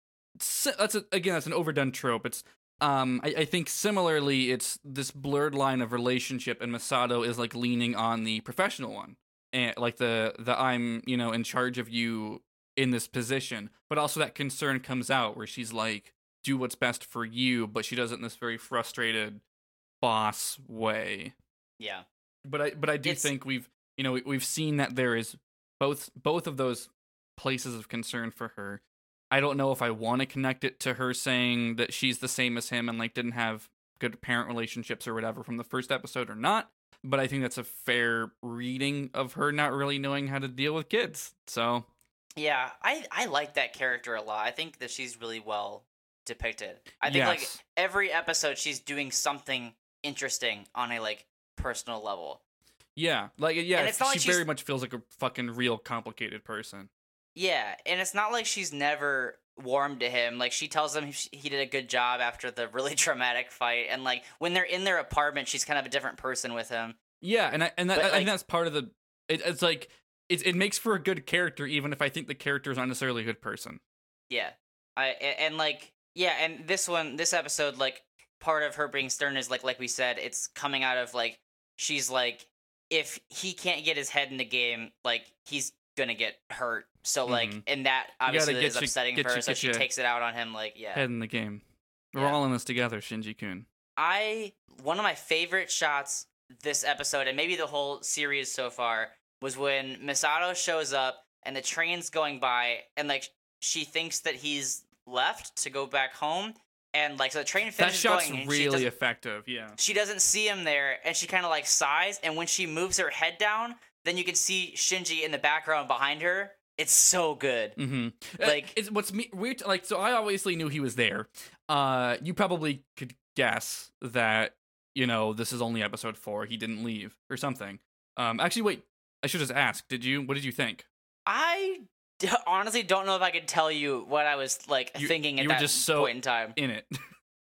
Speaker 1: that's a, again that's an overdone trope. It's um I, I think similarly it's this blurred line of relationship, and Misato is like leaning on the professional one, and like the the I'm you know in charge of you in this position, but also that concern comes out where she's like do what's best for you, but she does it in this very frustrated boss way.
Speaker 2: Yeah.
Speaker 1: But I but I do
Speaker 2: It's-
Speaker 1: think we've you know we, we've seen that there is both both of those places of concern for her. I don't know if I want to connect it to her saying that she's the same as him and like didn't have good parent relationships or whatever from the first episode or not. But I think that's a fair reading of her not really knowing how to deal with kids. So
Speaker 2: Yeah, I I like that character a lot. I think that she's really well depicted. I think like every episode she's doing something interesting on a like personal level.
Speaker 1: Yeah, like yeah,
Speaker 2: And it's not
Speaker 1: she
Speaker 2: like
Speaker 1: very much feels like a fucking real complicated person.
Speaker 2: Yeah, and it's not like she's never warmed to him. Like she tells him he did a good job after the really (laughs) traumatic fight, and like when they're in their apartment, she's kind of a different person with him.
Speaker 1: Yeah, and I, and that,
Speaker 2: But,
Speaker 1: I think that's part of the. It, it's like it it makes for a good character, even if I think the character is not necessarily a good person.
Speaker 2: Yeah, I and like yeah, and this one, this episode, like part of her being stern is like like we said, it's coming out of like she's like if he can't get his head in the game, like he's gonna get hurt. So like,
Speaker 1: Mhm.
Speaker 2: and that obviously is
Speaker 1: you-
Speaker 2: upsetting for her.
Speaker 1: you-
Speaker 2: So she takes it out on him. Like yeah,
Speaker 1: Head in the game. We're
Speaker 2: Yeah.
Speaker 1: all in this together, Shinji Kun.
Speaker 2: I one of my favorite shots this episode and maybe the whole series so far was when Misato shows up and the train's going by and like she thinks that he's left to go back home and like so the train
Speaker 1: That
Speaker 2: finishes
Speaker 1: shot's
Speaker 2: going
Speaker 1: really effective. Yeah.
Speaker 2: she doesn't see him there and she kind of like sighs and when she moves her head down then you can see Shinji in the background behind her it's so good
Speaker 1: Mm-hmm.
Speaker 2: Like-
Speaker 1: it's what's me weird. Like, so I obviously knew he was there. Uh, you probably could guess that you know this is only episode four. He didn't leave or something. Um, actually, wait. I should just ask. Did you? What did you think?
Speaker 2: I d- honestly don't know if I could tell you what I was like
Speaker 1: You-
Speaker 2: thinking at
Speaker 1: you were
Speaker 2: that
Speaker 1: just so-
Speaker 2: point in time
Speaker 1: In it. (laughs)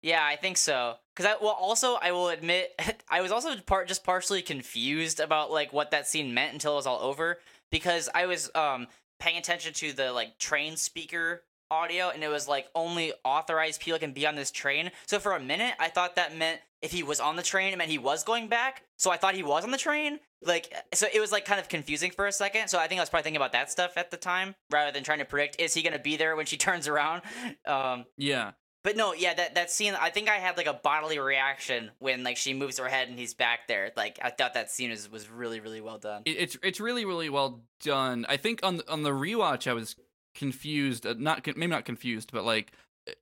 Speaker 2: Yeah, I think so. Cause I well, also I will admit (laughs) I was also part just partially confused about like what that scene meant until it was all over because I was um paying attention to the like train speaker audio and it was like only authorized people can be on this train. So for a minute I thought that meant if he was on the train it meant he was going back. So I thought he was on the train. Like so it was like kind of confusing for a second. So I think I was probably thinking about that stuff at the time rather than trying to predict is he gonna be there when she (laughs) turns around. Um
Speaker 1: yeah.
Speaker 2: but no, yeah, that that scene. I think I had like a bodily reaction when like she moves her head and he's back there. Like I thought that scene was was really really well done.
Speaker 1: It, it's it's really really well done. I think on the, on the rewatch I was confused, uh, not maybe not confused, but like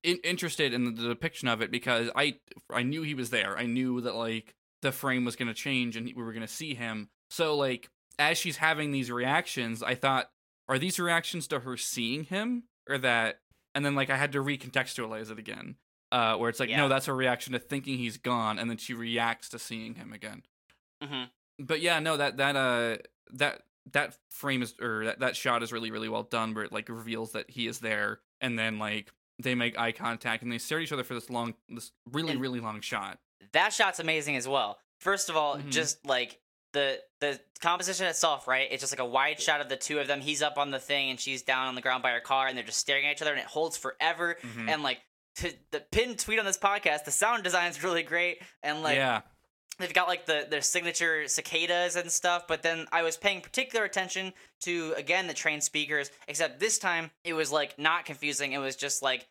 Speaker 1: in, interested in the depiction of it because I I knew he was there. I knew that like the frame was going to change and we were going to see him. So like as she's having these reactions, I thought are these reactions to her seeing him or that and then like I had to recontextualize it again. Uh, where it's like,
Speaker 2: Yeah.
Speaker 1: no, that's a reaction to thinking he's gone, and then she reacts to seeing him again
Speaker 2: hmm
Speaker 1: but yeah, no, that that uh that that frame is or that, that shot is really really well done where it like reveals that he is there and then like they make eye contact and they stare at each other for this long, this really
Speaker 2: And-
Speaker 1: really long shot.
Speaker 2: that shot's amazing as well. First of all,
Speaker 1: Mhm.
Speaker 2: just like the the composition itself, right? It's just like a wide shot of the two of them. He's up on the thing and she's down on the ground by her car, and they're just staring at each other, and it holds forever.
Speaker 1: Mhm.
Speaker 2: And like to the pinned tweet on this podcast, the sound design's (laughs) really great, and like
Speaker 1: yeah,
Speaker 2: they've got like the their signature cicadas and stuff but then i was paying particular attention to again the train speakers except this time it was like not confusing. It was just like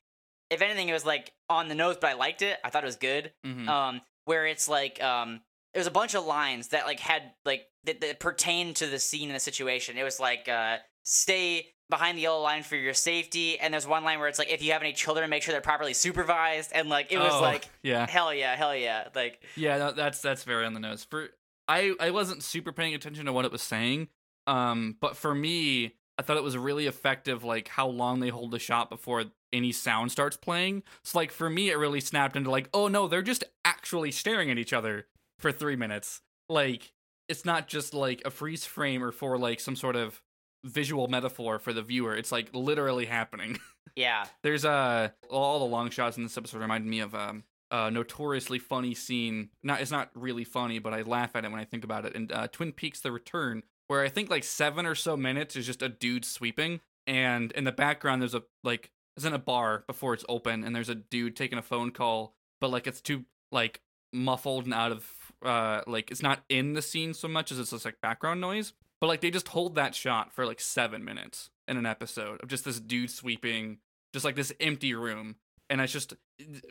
Speaker 2: if anything it was like on the nose but i liked it. I thought it was good.
Speaker 1: Mhm.
Speaker 2: um where it's like um it was a bunch of lines that like had like that, that pertained to the scene and the situation. It was like uh stay behind the yellow line for your safety and there's one line where it's like if you have any children make sure they're properly supervised and like it was
Speaker 1: Oh,
Speaker 2: like (laughs)
Speaker 1: yeah,
Speaker 2: hell yeah hell yeah like
Speaker 1: yeah. No, that's that's very on the nose. For I I wasn't super paying attention to what it was saying. Um, but for me, I thought it was really effective, like how long they hold the shot before any sound starts playing. So like for me, it really snapped into like, oh no, they're just actually staring at each other for three minutes. Like it's not just like a freeze frame or for like some sort of visual metaphor for the viewer. It's like literally happening. (laughs)
Speaker 2: yeah
Speaker 1: There's uh all the long shots in this episode reminded me of um a notoriously funny scene. Not it's not really funny, but I laugh at it when I think about it. And uh, Twin Peaks: The Return, where I think like seven or so minutes is just a dude sweeping, and in the background there's a like it's in a bar before it's open, and there's a dude taking a phone call, but like it's too like muffled and out of uh like it's not in the scene so much as it's just like background noise. But like they just hold that shot for like seven minutes in an episode of just this dude sweeping, just like this empty room, and it's just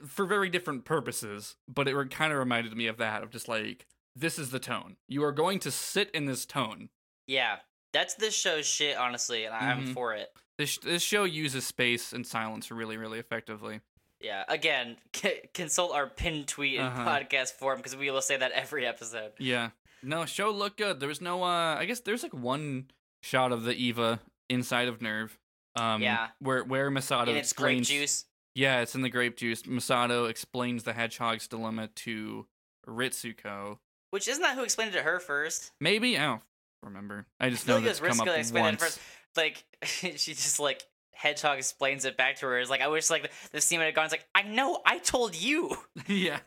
Speaker 1: for very different purposes. But it kind of reminded me of that of just like this is the tone. You are going to sit in this tone.
Speaker 2: Yeah, that's this show's shit, honestly, and I'm
Speaker 1: Mhm.
Speaker 2: for it.
Speaker 1: This this show uses space and silence really really effectively.
Speaker 2: Yeah, again, c- consult our pin tweet and
Speaker 1: Uh-huh.
Speaker 2: podcast forum because we will say that every episode.
Speaker 1: Yeah. No, show looked good. There was no uh I guess there's like one shot of the Eva inside of NERV. Um
Speaker 2: Yeah.
Speaker 1: where where
Speaker 2: Misato it's grape
Speaker 1: explains
Speaker 2: juice.
Speaker 1: Yeah, it's in the grape juice. Misato explains the hedgehog's dilemma to Ritsuko.
Speaker 2: Which isn't that who explained it to her first?
Speaker 1: Maybe I don't remember. I just
Speaker 2: feel
Speaker 1: know that's come up
Speaker 2: explained it
Speaker 1: once.
Speaker 2: first. Like (laughs) she just like Hedgehog explains it back to her. It's like I wish like the scene would have gone. It's like I know I told you. (laughs)
Speaker 1: yeah.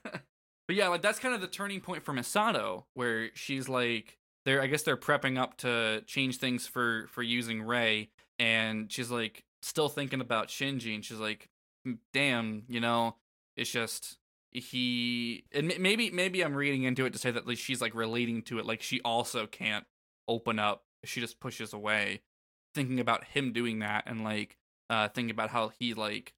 Speaker 1: But yeah, like that's kind of the turning point for Misato, where she's like they're I guess they're prepping up to change things for for using Rei and she's like still thinking about Shinji and she's like "Mm, damn, you know, it's just he and maybe maybe I'm reading into it to say that like she's like relating to it like she also can't open up. She just pushes away thinking about him doing that and like uh thinking about how he like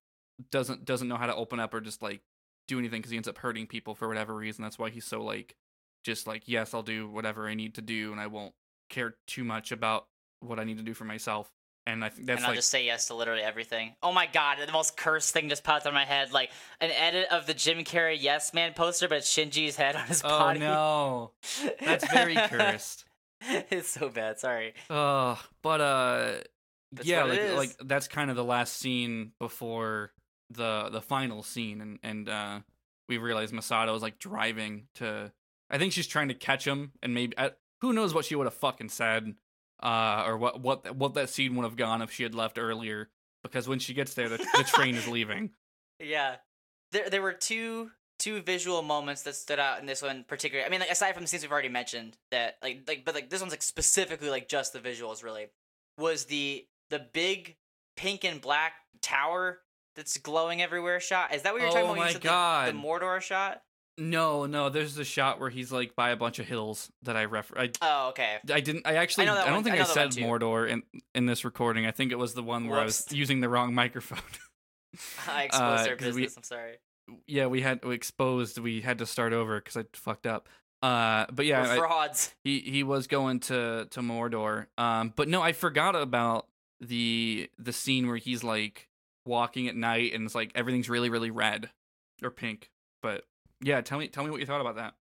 Speaker 1: doesn't doesn't know how to open up or just like do anything because he ends up hurting people for whatever reason. That's why he's so like, just like, yes, I'll do whatever I need to do, and I won't care too much about what I need to do for myself. And I think that's
Speaker 2: and I'll
Speaker 1: like,
Speaker 2: just say yes to literally everything. Oh my god, the most cursed thing just popped in my head. Like an edit of the Jim Carrey Yes Man poster, but Shinji's head on his
Speaker 1: oh
Speaker 2: body.
Speaker 1: no, that's very (laughs) cursed.
Speaker 2: it's so bad. Sorry.
Speaker 1: Uh, but uh,
Speaker 2: That's
Speaker 1: yeah, like like that's kind of the last scene before the the final scene, and and uh, we realize Misato is like driving to. I think she's trying to catch him, and maybe uh, who knows what she would have fucking said, uh, or what what what that scene would have gone if she had left earlier. Because when she gets there, the, the train is leaving. (laughs)
Speaker 2: Yeah. There there were two two visual moments that stood out in this one particularly. I mean, like aside from the scenes we've already mentioned, that like like but like this one's like specifically like just the visuals really was the the big pink and black tower that's glowing everywhere shot. Is that what you're talking
Speaker 1: Oh
Speaker 2: about? when you
Speaker 1: my
Speaker 2: said the-
Speaker 1: God.
Speaker 2: The, Mordor shot.
Speaker 1: No, no, there's a shot where he's like by a bunch of hills that I refer. I
Speaker 2: Oh, okay.
Speaker 1: I didn't. I actually.
Speaker 2: I
Speaker 1: I, don't
Speaker 2: one-
Speaker 1: think
Speaker 2: I
Speaker 1: I,
Speaker 2: know that one
Speaker 1: said. Mordor in in this recording. I think it was the one where I was using the wrong (laughs) microphone. (laughs)
Speaker 2: I exposed
Speaker 1: Uh,
Speaker 2: their
Speaker 1: 'cause we-
Speaker 2: business. I'm sorry.
Speaker 1: yeah, we had we exposed. We had to start over because I fucked up. Uh, but yeah,
Speaker 2: We're
Speaker 1: I-
Speaker 2: frauds.
Speaker 1: he he was going to to Mordor. Um, but no, I forgot about the the scene where he's like walking at night and it's like everything's really really red or pink. But yeah, tell me tell me what you thought about that.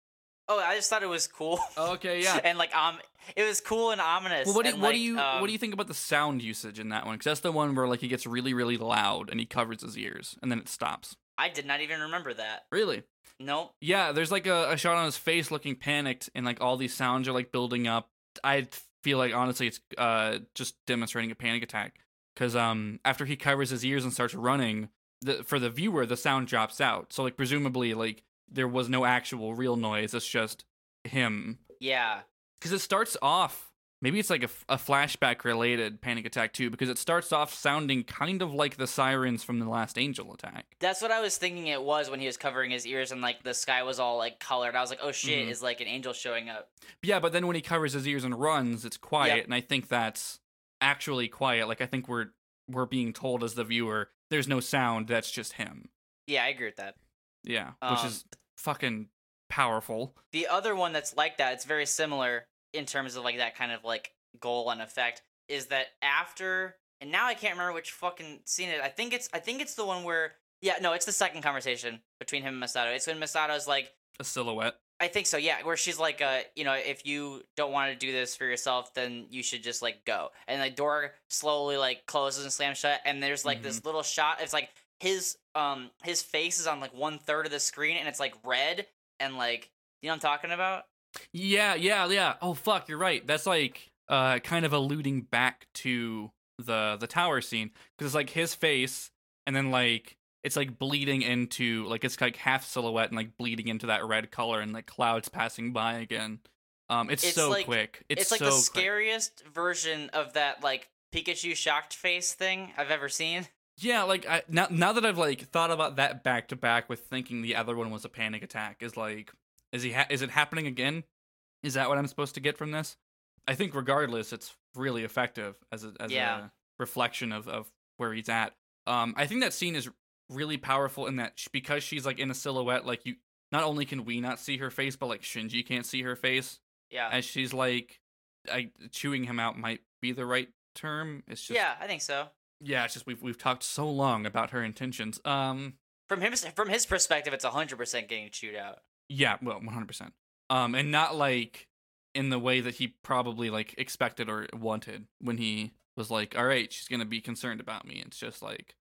Speaker 2: Oh, I just thought it was cool.
Speaker 1: Okay, yeah. (laughs)
Speaker 2: and like um, it was cool and ominous.
Speaker 1: Well, what do,
Speaker 2: and,
Speaker 1: what
Speaker 2: like,
Speaker 1: do you
Speaker 2: um,
Speaker 1: what do you think about the sound usage in that one? Because that's the one where like he gets really really loud and he covers his ears and then it stops.
Speaker 2: I did not even remember that.
Speaker 1: Really?
Speaker 2: Nope.
Speaker 1: Yeah. There's like a, a shot on his face looking panicked and like all these sounds are like building up. I feel like honestly it's uh just demonstrating a panic attack because um after he covers his ears and starts running, the for the viewer the sound drops out. So like presumably like there was no actual real noise. It's just him
Speaker 2: Yeah.
Speaker 1: because it starts off maybe it's like a, a flashback related panic attack too because it starts off sounding kind of like the sirens from the last angel attack
Speaker 2: That's what I was thinking it was when he was covering his ears and like the sky was all like colored. I was like, oh shit,
Speaker 1: Mhm.
Speaker 2: is like an angel showing up.
Speaker 1: yeah but then when he covers his ears and runs it's quiet
Speaker 2: Yep.
Speaker 1: and i think that's actually quiet like i think we're we're being told as the viewer there's no sound that's just him
Speaker 2: Yeah, I agree with that.
Speaker 1: yeah which
Speaker 2: Um,
Speaker 1: is fucking powerful
Speaker 2: The other one that's like that, it's very similar in terms of like that kind of like goal and effect, is that after and now I can't remember which fucking scene it. I think it's I think it's the one where yeah, no, it's the second conversation between him and Misato. It's when Misato's like
Speaker 1: a silhouette
Speaker 2: I think so, yeah. Where she's like, uh, you know, if you don't want to do this for yourself, then you should just like go. And the door slowly like closes and slams shut, and there's like this little shot. It's like his um his face is on like one third of the screen, and it's like red and like you know what I'm talking about.
Speaker 1: Yeah, yeah, yeah. Oh fuck, you're right. That's like uh kind of alluding back to the the tower scene because it's like his face and then like it's like bleeding into like it's like half silhouette and like bleeding into that red color and like clouds passing by again. Um it's,
Speaker 2: It's
Speaker 1: so
Speaker 2: like-
Speaker 1: quick. It's,
Speaker 2: It's, like
Speaker 1: so
Speaker 2: the
Speaker 1: quick.
Speaker 2: scariest version of that like Pikachu shocked face thing I've ever seen.
Speaker 1: Yeah, like I, now now that I've like thought about that back to back with thinking the other one was a panic attack is like is he ha- is it happening again? Is that what I'm supposed to get from this? I think regardless, it's really effective as a as
Speaker 2: Yeah.
Speaker 1: a reflection of of where he's at. Um, I think that scene is really powerful in that because she's like in a silhouette, like you. Not only can we not see her face, but like Shinji can't see her face
Speaker 2: Yeah.
Speaker 1: as she's like, I chewing him out might be the right term. It's just
Speaker 2: yeah, I think so.
Speaker 1: yeah, it's just we've we've talked so long about her intentions. Um,
Speaker 2: From him from his perspective, it's hundred percent getting chewed out.
Speaker 1: yeah, well, one hundred percent. Um, and not like in the way that he probably like expected or wanted when he was like, "All right, she's gonna be concerned about me." It's just like,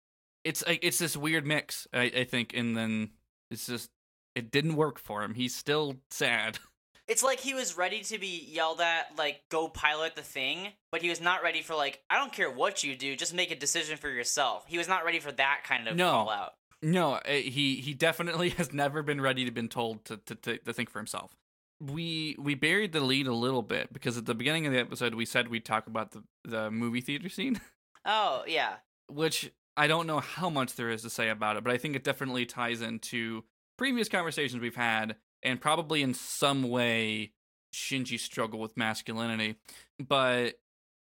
Speaker 1: it's like it's this weird mix, I, I think, and then it's just it didn't work for him. He's still sad. (laughs)
Speaker 2: It's like he was ready to be yelled at, like, go pilot the thing, but he was not ready for, like, I don't care what you do, just make a decision for yourself. He was not ready for that kind of
Speaker 1: No.
Speaker 2: fallout.
Speaker 1: No, uh, he he definitely (laughs) has never been ready to been told to, to to to think for himself. We we buried the lead a little bit because at the beginning of the episode we said we'd talk about the the movie theater scene, (laughs)
Speaker 2: Oh, yeah.
Speaker 1: which I don't know how much there is to say about it, but I think it definitely ties into previous conversations we've had and probably in some way Shinji's struggle with masculinity. But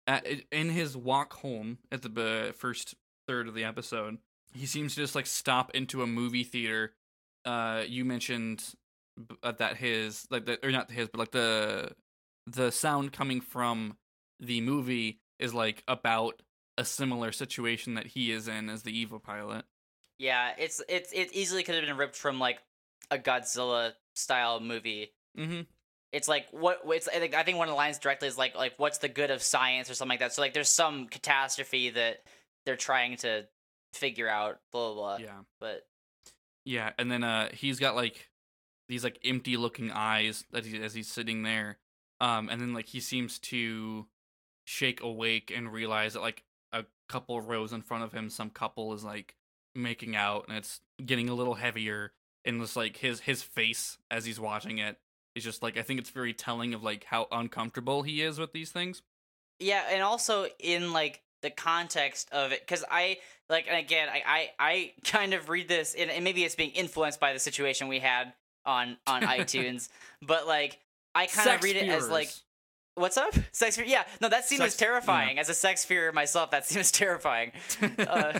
Speaker 1: at, in his walk home at the uh, first third of the episode, he seems to just like stop into a movie theater. Uh, you mentioned uh, that his like the or not his, but like the the sound coming from the movie is like about a similar situation that he is in as the Eva pilot.
Speaker 2: Yeah, it's it's it easily could have been ripped from like a Godzilla style movie.
Speaker 1: Mm-hmm.
Speaker 2: It's like what it's I think I think one of the lines directly is like like what's the good of science or something like that. So like there's some catastrophe that they're trying to figure out, blah blah blah.
Speaker 1: Yeah.
Speaker 2: But
Speaker 1: Yeah, and then uh he's got like these like empty looking eyes that he, as he's sitting there. Um and then like he seems to shake awake and realize that like couple rows in front of him some couple is like making out and it's getting a little heavier and it's like his his face as he's watching it is just like I think it's very telling of like how uncomfortable he is with these things.
Speaker 2: Yeah, and also in like the context of it, because I like, and again, I, I I (laughs) kind of read this, and, and maybe it's being influenced by the situation we had on on (laughs) iTunes, but like I kind of read it as like. What's up, sex fear? Yeah, no, that scene was
Speaker 1: Sex- yeah.
Speaker 2: terrifying. As a sex fear myself, that scene was terrifying. (laughs) uh,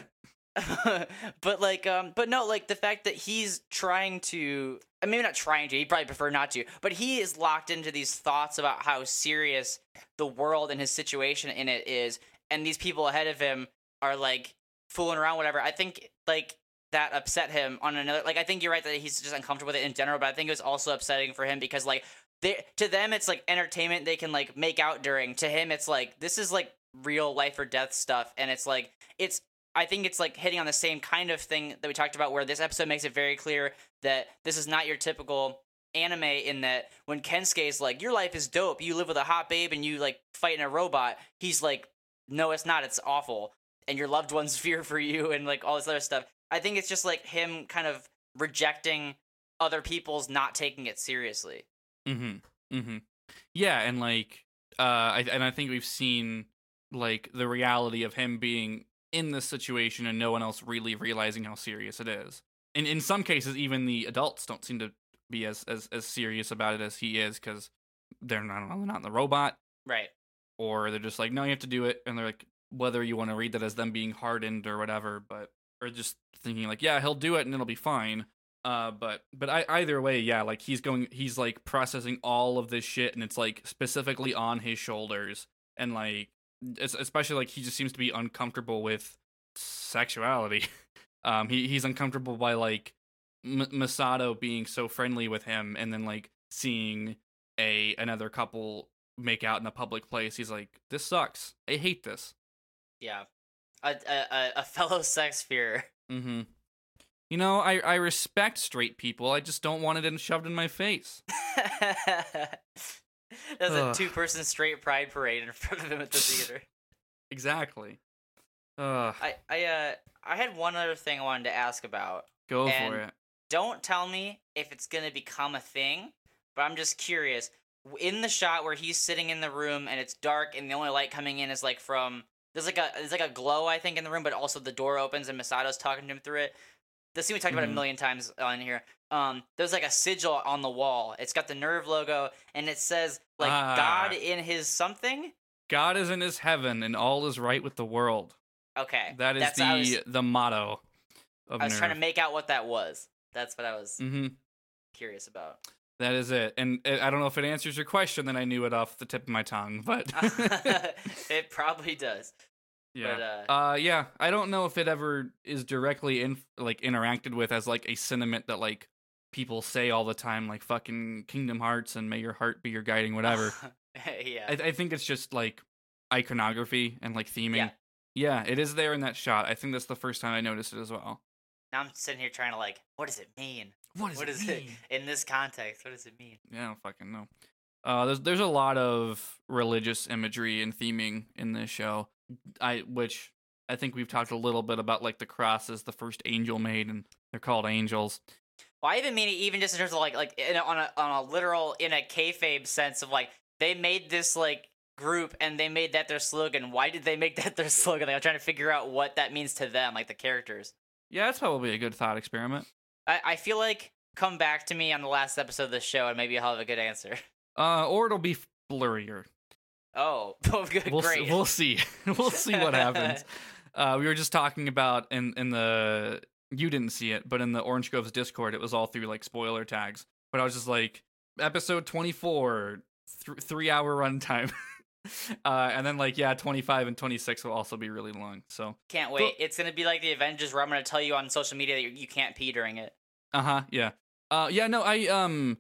Speaker 2: (laughs) but like um but no like the fact that he's trying to I mean, maybe not trying to he probably prefer not to but he is locked into these thoughts about how serious the world and his situation in it is and these people ahead of him are like fooling around whatever i think like that upset him on another like i think you're right that he's just uncomfortable with it in general but i think it was also upsetting for him because like they to them it's like entertainment they can like make out during. To him it's like this is like real life or death stuff and it's like it's I think it's like hitting on the same kind of thing that we talked about where this episode makes it very clear that this is not your typical anime in that when Kensuke is like your life is dope. You live with a hot babe and you like fight in a robot he's like no it's not. It's awful. And your loved ones (laughs) fear for you and like all this other stuff. I think it's just like him kind of rejecting other people's not taking it seriously.
Speaker 1: Mm-hmm. Mm-hmm. Yeah, and like, uh, I, and I think we've seen like the reality of him being in this situation and no one else really realizing how serious it is. And in some cases, even the adults don't seem to be as as, as serious about it as he is because they're not they're not in the robot,
Speaker 2: Right.
Speaker 1: or they're just like, no, you have to do it, and they're like, whether you want to read that as them being hardened or whatever, but or just thinking like, yeah, he'll do it and it'll be fine. Uh, but but I, either way, yeah, like he's going, he's like processing all of this shit, and it's like specifically on his shoulders, and like es- especially like he just seems to be uncomfortable with sexuality. (laughs) um, he he's uncomfortable by like M- Misato being so friendly with him, and then like seeing a another couple make out in a public place. He's like, this sucks. I hate this.
Speaker 2: Yeah. A a, a- a fellow sex fear.
Speaker 1: Mm-hmm. You know, I, I respect straight people. I just don't want it in, shoved in my face. (laughs)
Speaker 2: There's a two person straight pride parade in front of him at the (laughs) theater.
Speaker 1: Exactly. Ugh,
Speaker 2: I I uh I had one other thing I wanted to ask about.
Speaker 1: go for it.
Speaker 2: Don't tell me if it's gonna become a thing, but I'm just curious. In the shot where he's sitting in the room and it's dark and the only light coming in is like from there's like a there's like a glow I think in the room, but also the door opens and Misato's talking to him through it. The scene we talked about
Speaker 1: Mhm.
Speaker 2: a million times on here. Um, there's like a sigil on the wall. It's got the NERV logo and it says like
Speaker 1: Ah.
Speaker 2: God in his something.
Speaker 1: God is in his heaven and all is right with the world.
Speaker 2: Okay,
Speaker 1: That is
Speaker 2: that's
Speaker 1: the
Speaker 2: was,
Speaker 1: the motto of
Speaker 2: I was trying to make out what that was. That's what I was
Speaker 1: mm-hmm.
Speaker 2: curious about.
Speaker 1: That is it. And I don't know if it answers your question. Then I knew it off the tip of my tongue, but (laughs)
Speaker 2: it probably does.
Speaker 1: Yeah.
Speaker 2: But uh,
Speaker 1: Uh, yeah, I don't know if it ever is directly in like interacted with as like a sentiment that like people say all the time, like fucking Kingdom Hearts and May your heart be your guiding, whatever. (laughs)
Speaker 2: yeah.
Speaker 1: I, I think it's just like iconography and like theming.
Speaker 2: Yeah.
Speaker 1: Yeah, it is there in that shot. I think that's the first time I noticed it as well.
Speaker 2: now I'm sitting here trying to like, what does it mean?
Speaker 1: What
Speaker 2: What is it in this context? What does it mean?
Speaker 1: Yeah, I don't fucking know. Uh, there's there's a lot of religious imagery and theming in this show. I which I think we've talked a little bit about like the crosses the first angel made, and they're called angels.
Speaker 2: Well, I even mean it even just in terms of like like in a, on a on a literal in a kayfabe sense of like they made this like group and they made that their slogan. Why did they make (laughs) that their slogan? Like I'm trying to figure out what that means to them, like the characters.
Speaker 1: Yeah, that's probably a good thought experiment.
Speaker 2: I, I feel like come back to me on the last episode of the show and maybe I'll have a good answer. (laughs)
Speaker 1: Uh, or it'll be blurrier.
Speaker 2: Oh, (laughs) good,
Speaker 1: We'll
Speaker 2: great.
Speaker 1: see, we'll see. (laughs) we'll see what happens. (laughs) Uh, we were just talking about in in the you didn't see it, but in the Orange Groves Discord, it was all through like spoiler tags. But I was just like, episode twenty four, th- three hour runtime, uh, and then like yeah, twenty five and twenty six will also be really long. So
Speaker 2: Can't wait. It's gonna be like the Avengers where I'm gonna tell you on social media that you, can't pee during it.
Speaker 1: uh huh, yeah, uh, yeah. No, I um,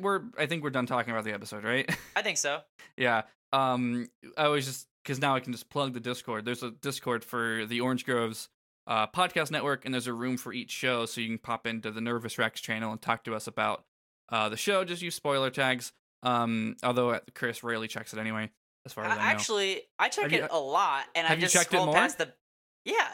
Speaker 1: we're I think we're done talking about the episode, right?
Speaker 2: I think so. (laughs)
Speaker 1: Yeah. Um, I was just because now I can just plug the Discord. There's a Discord for the Orange Groves uh, podcast network, and there's a room for each show, so you can pop into the Nervous Rex channel and talk to us about uh, the show. Just use spoiler tags. Um, although uh, Chris rarely checks it anyway, as far as I,
Speaker 2: I,
Speaker 1: know.
Speaker 2: actually, I check
Speaker 1: Have you-
Speaker 2: it a lot, and I just
Speaker 1: it
Speaker 2: scroll
Speaker 1: more?
Speaker 2: past the. Yeah,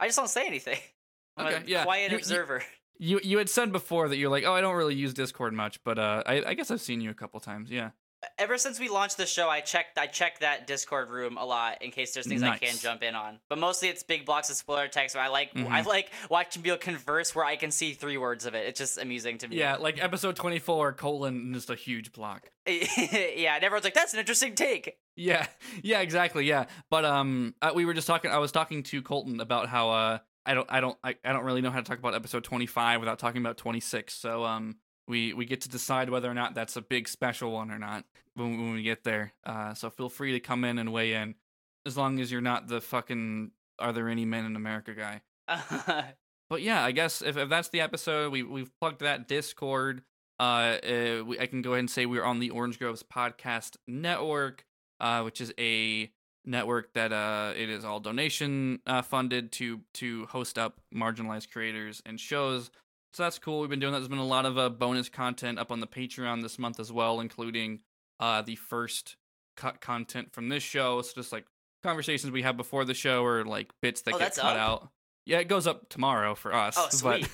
Speaker 2: I just don't say anything. (laughs) I'm
Speaker 1: Okay,
Speaker 2: a
Speaker 1: yeah.
Speaker 2: quiet
Speaker 1: you-
Speaker 2: observer.
Speaker 1: You you had said before that you're like, oh, I don't really use Discord much, but uh, I, I guess I've seen you a couple times. Yeah.
Speaker 2: Ever since we launched the show, I checked I check that Discord room a lot in case there's things I can jump in on. But mostly it's big blocks of spoiler text. Where I like I
Speaker 1: Mhm.
Speaker 2: like watching people converse where I can see three words of it. It's just amusing to me.
Speaker 1: Yeah, like episode 24, colon, just a huge block. (laughs)
Speaker 2: yeah, and everyone's like, "That's an interesting take."
Speaker 1: Yeah, (laughs) yeah, exactly. Yeah, but um, uh, we were just talking. I was talking to Colton about how uh, I don't, I don't, I, I don't really know how to talk about episode twenty five without talking about twenty six. So um, we we get to decide whether or not that's a big special one or not when, when we get there. Uh, so feel free to come in and weigh in, as long as you're not the fucking are there any men in America guy. (laughs) But yeah, I guess if, if that's the episode, we we've plugged that Discord. Uh, uh we, I can go ahead and say we're on the Orange Groves Podcast Network, uh, which is a network that uh it is all donation uh, funded to to host up marginalized creators and shows. So that's cool. We've been doing that. There's been a lot of uh, bonus content up on the Patreon this month as well, including uh the first cut content from this show. It's just like conversations we have before the show or like bits that
Speaker 2: Oh,
Speaker 1: get cut
Speaker 2: up?
Speaker 1: out. Yeah, it goes up tomorrow for us.
Speaker 2: Oh, (laughs) sweet.
Speaker 1: But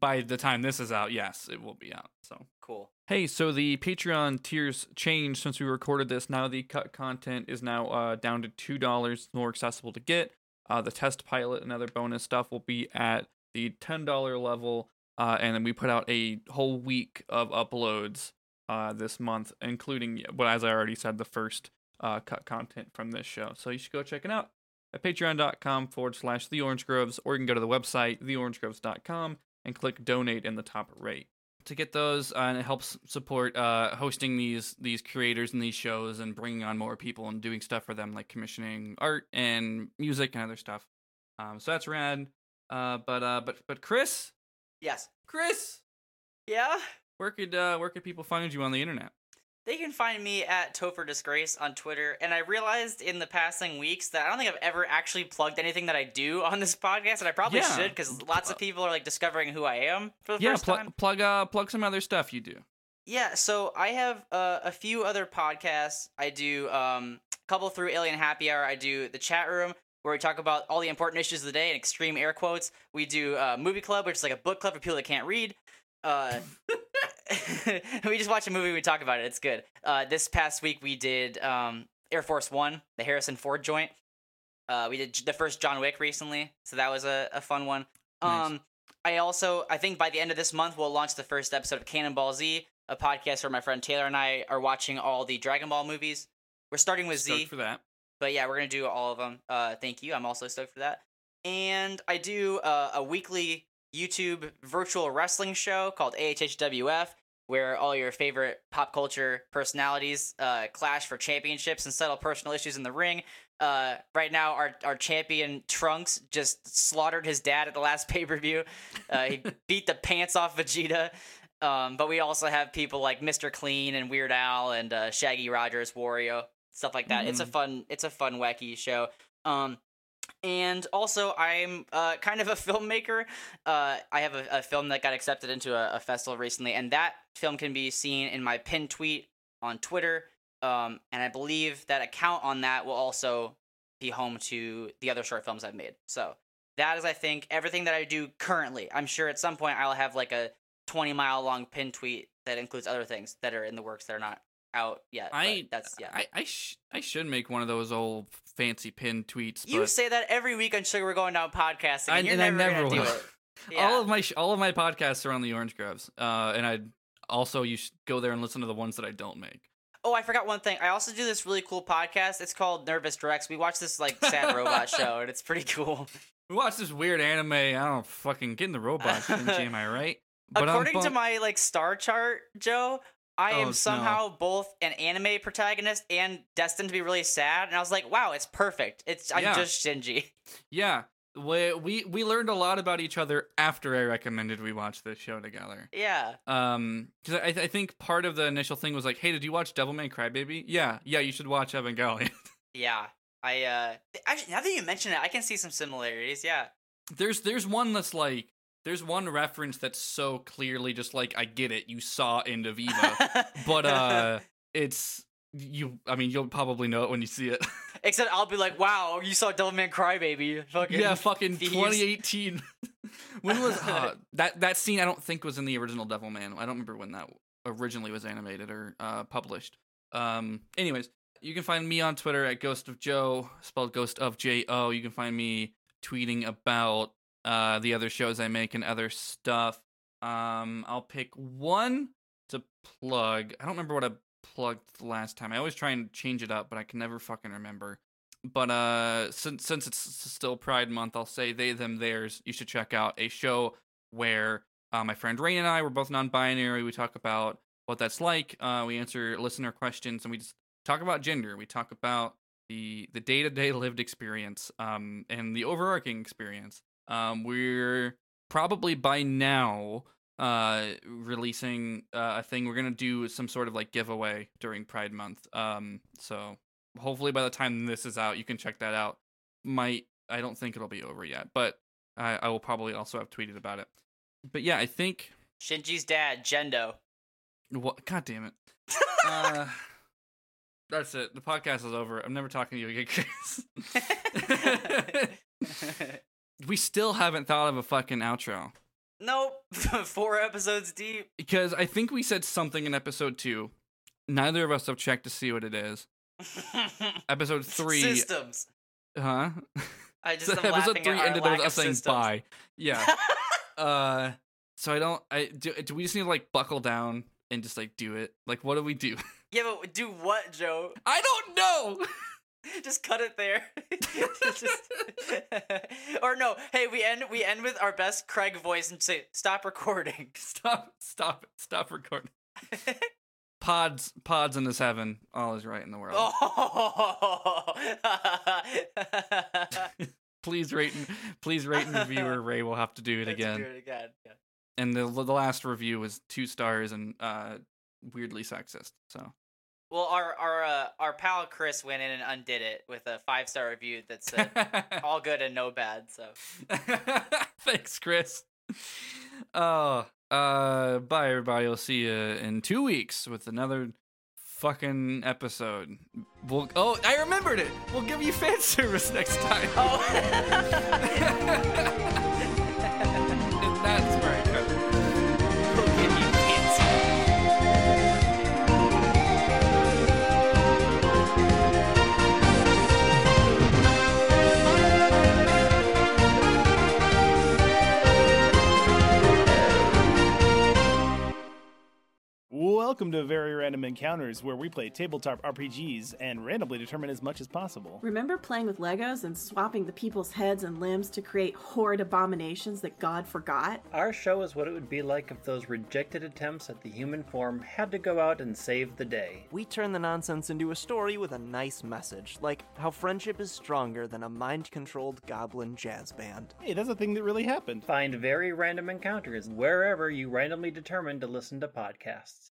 Speaker 1: by the time this is out, yes, it will be out. So
Speaker 2: Cool.
Speaker 1: Hey, so the Patreon tiers changed since we recorded this. Now the cut content is now uh, down to two dollars, more accessible to get. Uh, the test pilot and other bonus stuff will be at the ten dollar level, uh, and then we put out a whole week of uploads uh, this month, including, well, as I already said, the first uh, cut content from this show. So you should go check it out at patreon.com forward slash the orange groves, or you can go to the website theorangegroves.com and click donate in the top right to get those uh, and it helps support uh, hosting these these creators and these shows and bringing on more people and doing stuff for them like commissioning art and music and other stuff. Um, so that's rad. Uh, but uh, but but chris?
Speaker 2: Yes.
Speaker 1: chris?
Speaker 2: Yeah.
Speaker 1: where could uh, where could people find you on the internet
Speaker 2: They can find me at Topher Disgrace on Twitter, and I realized in the passing weeks that I don't think I've ever actually plugged anything that I do (laughs) on this podcast, and I probably
Speaker 1: Yeah.
Speaker 2: should because lots of people are like discovering who I am for the
Speaker 1: yeah
Speaker 2: first
Speaker 1: pl-
Speaker 2: time.
Speaker 1: plug uh plug some other stuff you do
Speaker 2: Yeah, so I have uh, a few other podcasts. I do um, a couple through Alien Happy Hour. I do the chat room where we talk about all the important issues of the day in extreme air quotes. We do uh, movie club, which is like a book club for people that can't read. Uh, (laughs) we just watch a movie. We talk about it. It's good. Uh, this past week we did um, Air Force One, the Harrison Ford joint. Uh, we did the first John Wick recently, so that was a, a fun one.
Speaker 1: Nice.
Speaker 2: Um, I also, I think by the end of this month, we'll launch the first episode of Cannonball Z, a podcast where my friend Taylor and I are watching all the Dragon Ball movies. We're starting with
Speaker 1: Stoked
Speaker 2: Z,
Speaker 1: for that
Speaker 2: but yeah, we're gonna do all of them. Uh, thank you. I'm also stoked for that. And I do uh, a weekly YouTube virtual wrestling show called AHHWF, where all your favorite pop culture personalities uh, clash for championships and settle personal issues in the ring. Uh, right now, our our champion Trunks just slaughtered his dad at the last (laughs) pay per view. Uh, he (laughs) beat the pants off Vegeta. Um, but we also have people like Mr. Clean and Weird Al and uh, Shaggy Rogers, Wario, stuff like that. It's a
Speaker 1: Mhm.
Speaker 2: fun, it's a fun, wacky show. Um, and also, I'm uh, kind of a (laughs) filmmaker. Uh, I have a, a film that got accepted into a, a festival recently, and that film can be seen in my pinned tweet on Twitter. Um, and I believe that account on that will also be home to the other short films I've made. So that is, I think, everything that I do currently. I'm sure at some point I'll have like a 20 mile long pin tweet that includes other things that are in the works that are not out yet.
Speaker 1: I
Speaker 2: that's yeah.
Speaker 1: I I, sh- I should make one of those old fancy pin tweets.
Speaker 2: you say that every week on Sugar We're Going Down podcasting, and
Speaker 1: I, and I
Speaker 2: never,
Speaker 1: never will.
Speaker 2: do it. (laughs) Yeah.
Speaker 1: All of my sh- all of my podcasts are on the Orange Groves, uh, and I also you should go there and listen to the ones that I don't make.
Speaker 2: Oh, I forgot one thing. I also do this really cool podcast. It's called Nervous Directs. We watch this like sad robot (laughs) show, and it's pretty cool.
Speaker 1: We watch this weird anime. I don't fucking get in the robot. Am I right? (laughs) But I'm
Speaker 2: According to my like star chart, Joe, I
Speaker 1: Oh, no.
Speaker 2: am somehow both an anime protagonist and destined to be really sad. And I was like, wow, it's perfect. It's I'm
Speaker 1: Yeah.
Speaker 2: just Shinji.
Speaker 1: yeah, we, we we learned a lot about each other after I recommended we watch this show together.
Speaker 2: Yeah.
Speaker 1: Um, because I, I think part of the initial thing was like, hey, did you watch Devilman Crybaby? Yeah, yeah, you should watch Evangelion. (laughs)
Speaker 2: Yeah. I uh actually now that you mention it, I can see some similarities. Yeah.
Speaker 1: there's there's one that's like there's one reference that's so clearly just like I get it, you saw End of Eva, (laughs) but uh, it's you. I mean, you'll probably know it when you see it. (laughs)
Speaker 2: Except I'll be like, wow, you saw Devilman Crybaby. Fucking
Speaker 1: yeah, fucking
Speaker 2: thieves.
Speaker 1: 2018. (laughs) when was uh, that that scene? I don't think was in the original Devilman. I don't remember when that originally was animated or uh, published. Um, anyways, you can find me on Twitter at Ghost of Joe, spelled Ghost of J O. You can find me tweeting about uh, the other shows I make and other stuff. Um, I'll pick one to plug. I don't remember what I plugged last time. I always try and change it up, but I can never fucking remember. But uh, since since it's still Pride Month, I'll say they them theirs. You should check out a show where uh, my friend Rain and I were both non-binary. We talk about what that's like. Uh, we answer listener questions, and we just talk about gender. We talk about the the day to day lived experience, um, and the overarching experience. Um, we're probably by now uh releasing uh, a thing. We're gonna do some sort of like giveaway during pride month. Um so hopefully by the time this is out you can check that out. Might i don't think it'll be over yet but i, I will probably also have tweeted about it. But yeah i think
Speaker 2: Shinji's dad, Gendo.
Speaker 1: what god damn it. (laughs) Uh that's it. The podcast is over. I'm never talking to you again chris (laughs) (laughs) we still haven't thought of a fucking outro
Speaker 2: Nope. (laughs) Four episodes deep.
Speaker 1: because I think we said something in episode two. Neither of us have checked to see what it is. (laughs) Episode three,
Speaker 2: Systems.
Speaker 1: huh?
Speaker 2: I just (laughs)
Speaker 1: So episode three ended with us saying bye. Yeah. uh, so I don't. I do. Do we just need to like buckle down and just like do it? Like, what do we do?
Speaker 2: Yeah, but do what, Joe?
Speaker 1: I don't know. (laughs)
Speaker 2: Just cut it there. (laughs) Just- (laughs) or no, hey, we end we end with our best Craig voice and say stop recording.
Speaker 1: stop. Stop it. Stop recording. Pods. Pods in this heaven. All is right in the world.
Speaker 2: oh.
Speaker 1: Please rate. And, please rate and review. Or Rei will have to do it
Speaker 2: Let's
Speaker 1: again.
Speaker 2: Do it again. Yeah.
Speaker 1: And the the last review was two stars and uh weirdly sexist. So
Speaker 2: Well, our our uh, our pal Chris went in and undid it with a five star review that said (laughs) all good and no bad. So (laughs)
Speaker 1: Thanks, Chris. Oh, uh, bye, everybody. We'll see you in two weeks with another fucking episode. We'll. Oh, I remembered it. We'll give you fan (laughs) service next time.
Speaker 2: oh.
Speaker 3: Welcome to Very Random Encounters, where we play tabletop RPGs and randomly determine as much as possible.
Speaker 4: Remember playing with Legos and swapping the people's heads and limbs to create horrid abominations that God forgot?
Speaker 5: Our show is what it would be like if those rejected attempts at the human form had to go out and save the day.
Speaker 6: We turn the nonsense into a story with a nice message, like how friendship is stronger than a mind controlled goblin jazz band.
Speaker 3: Hey, that's a thing that really happened.
Speaker 5: Find very random encounters wherever you randomly determine to listen to podcasts.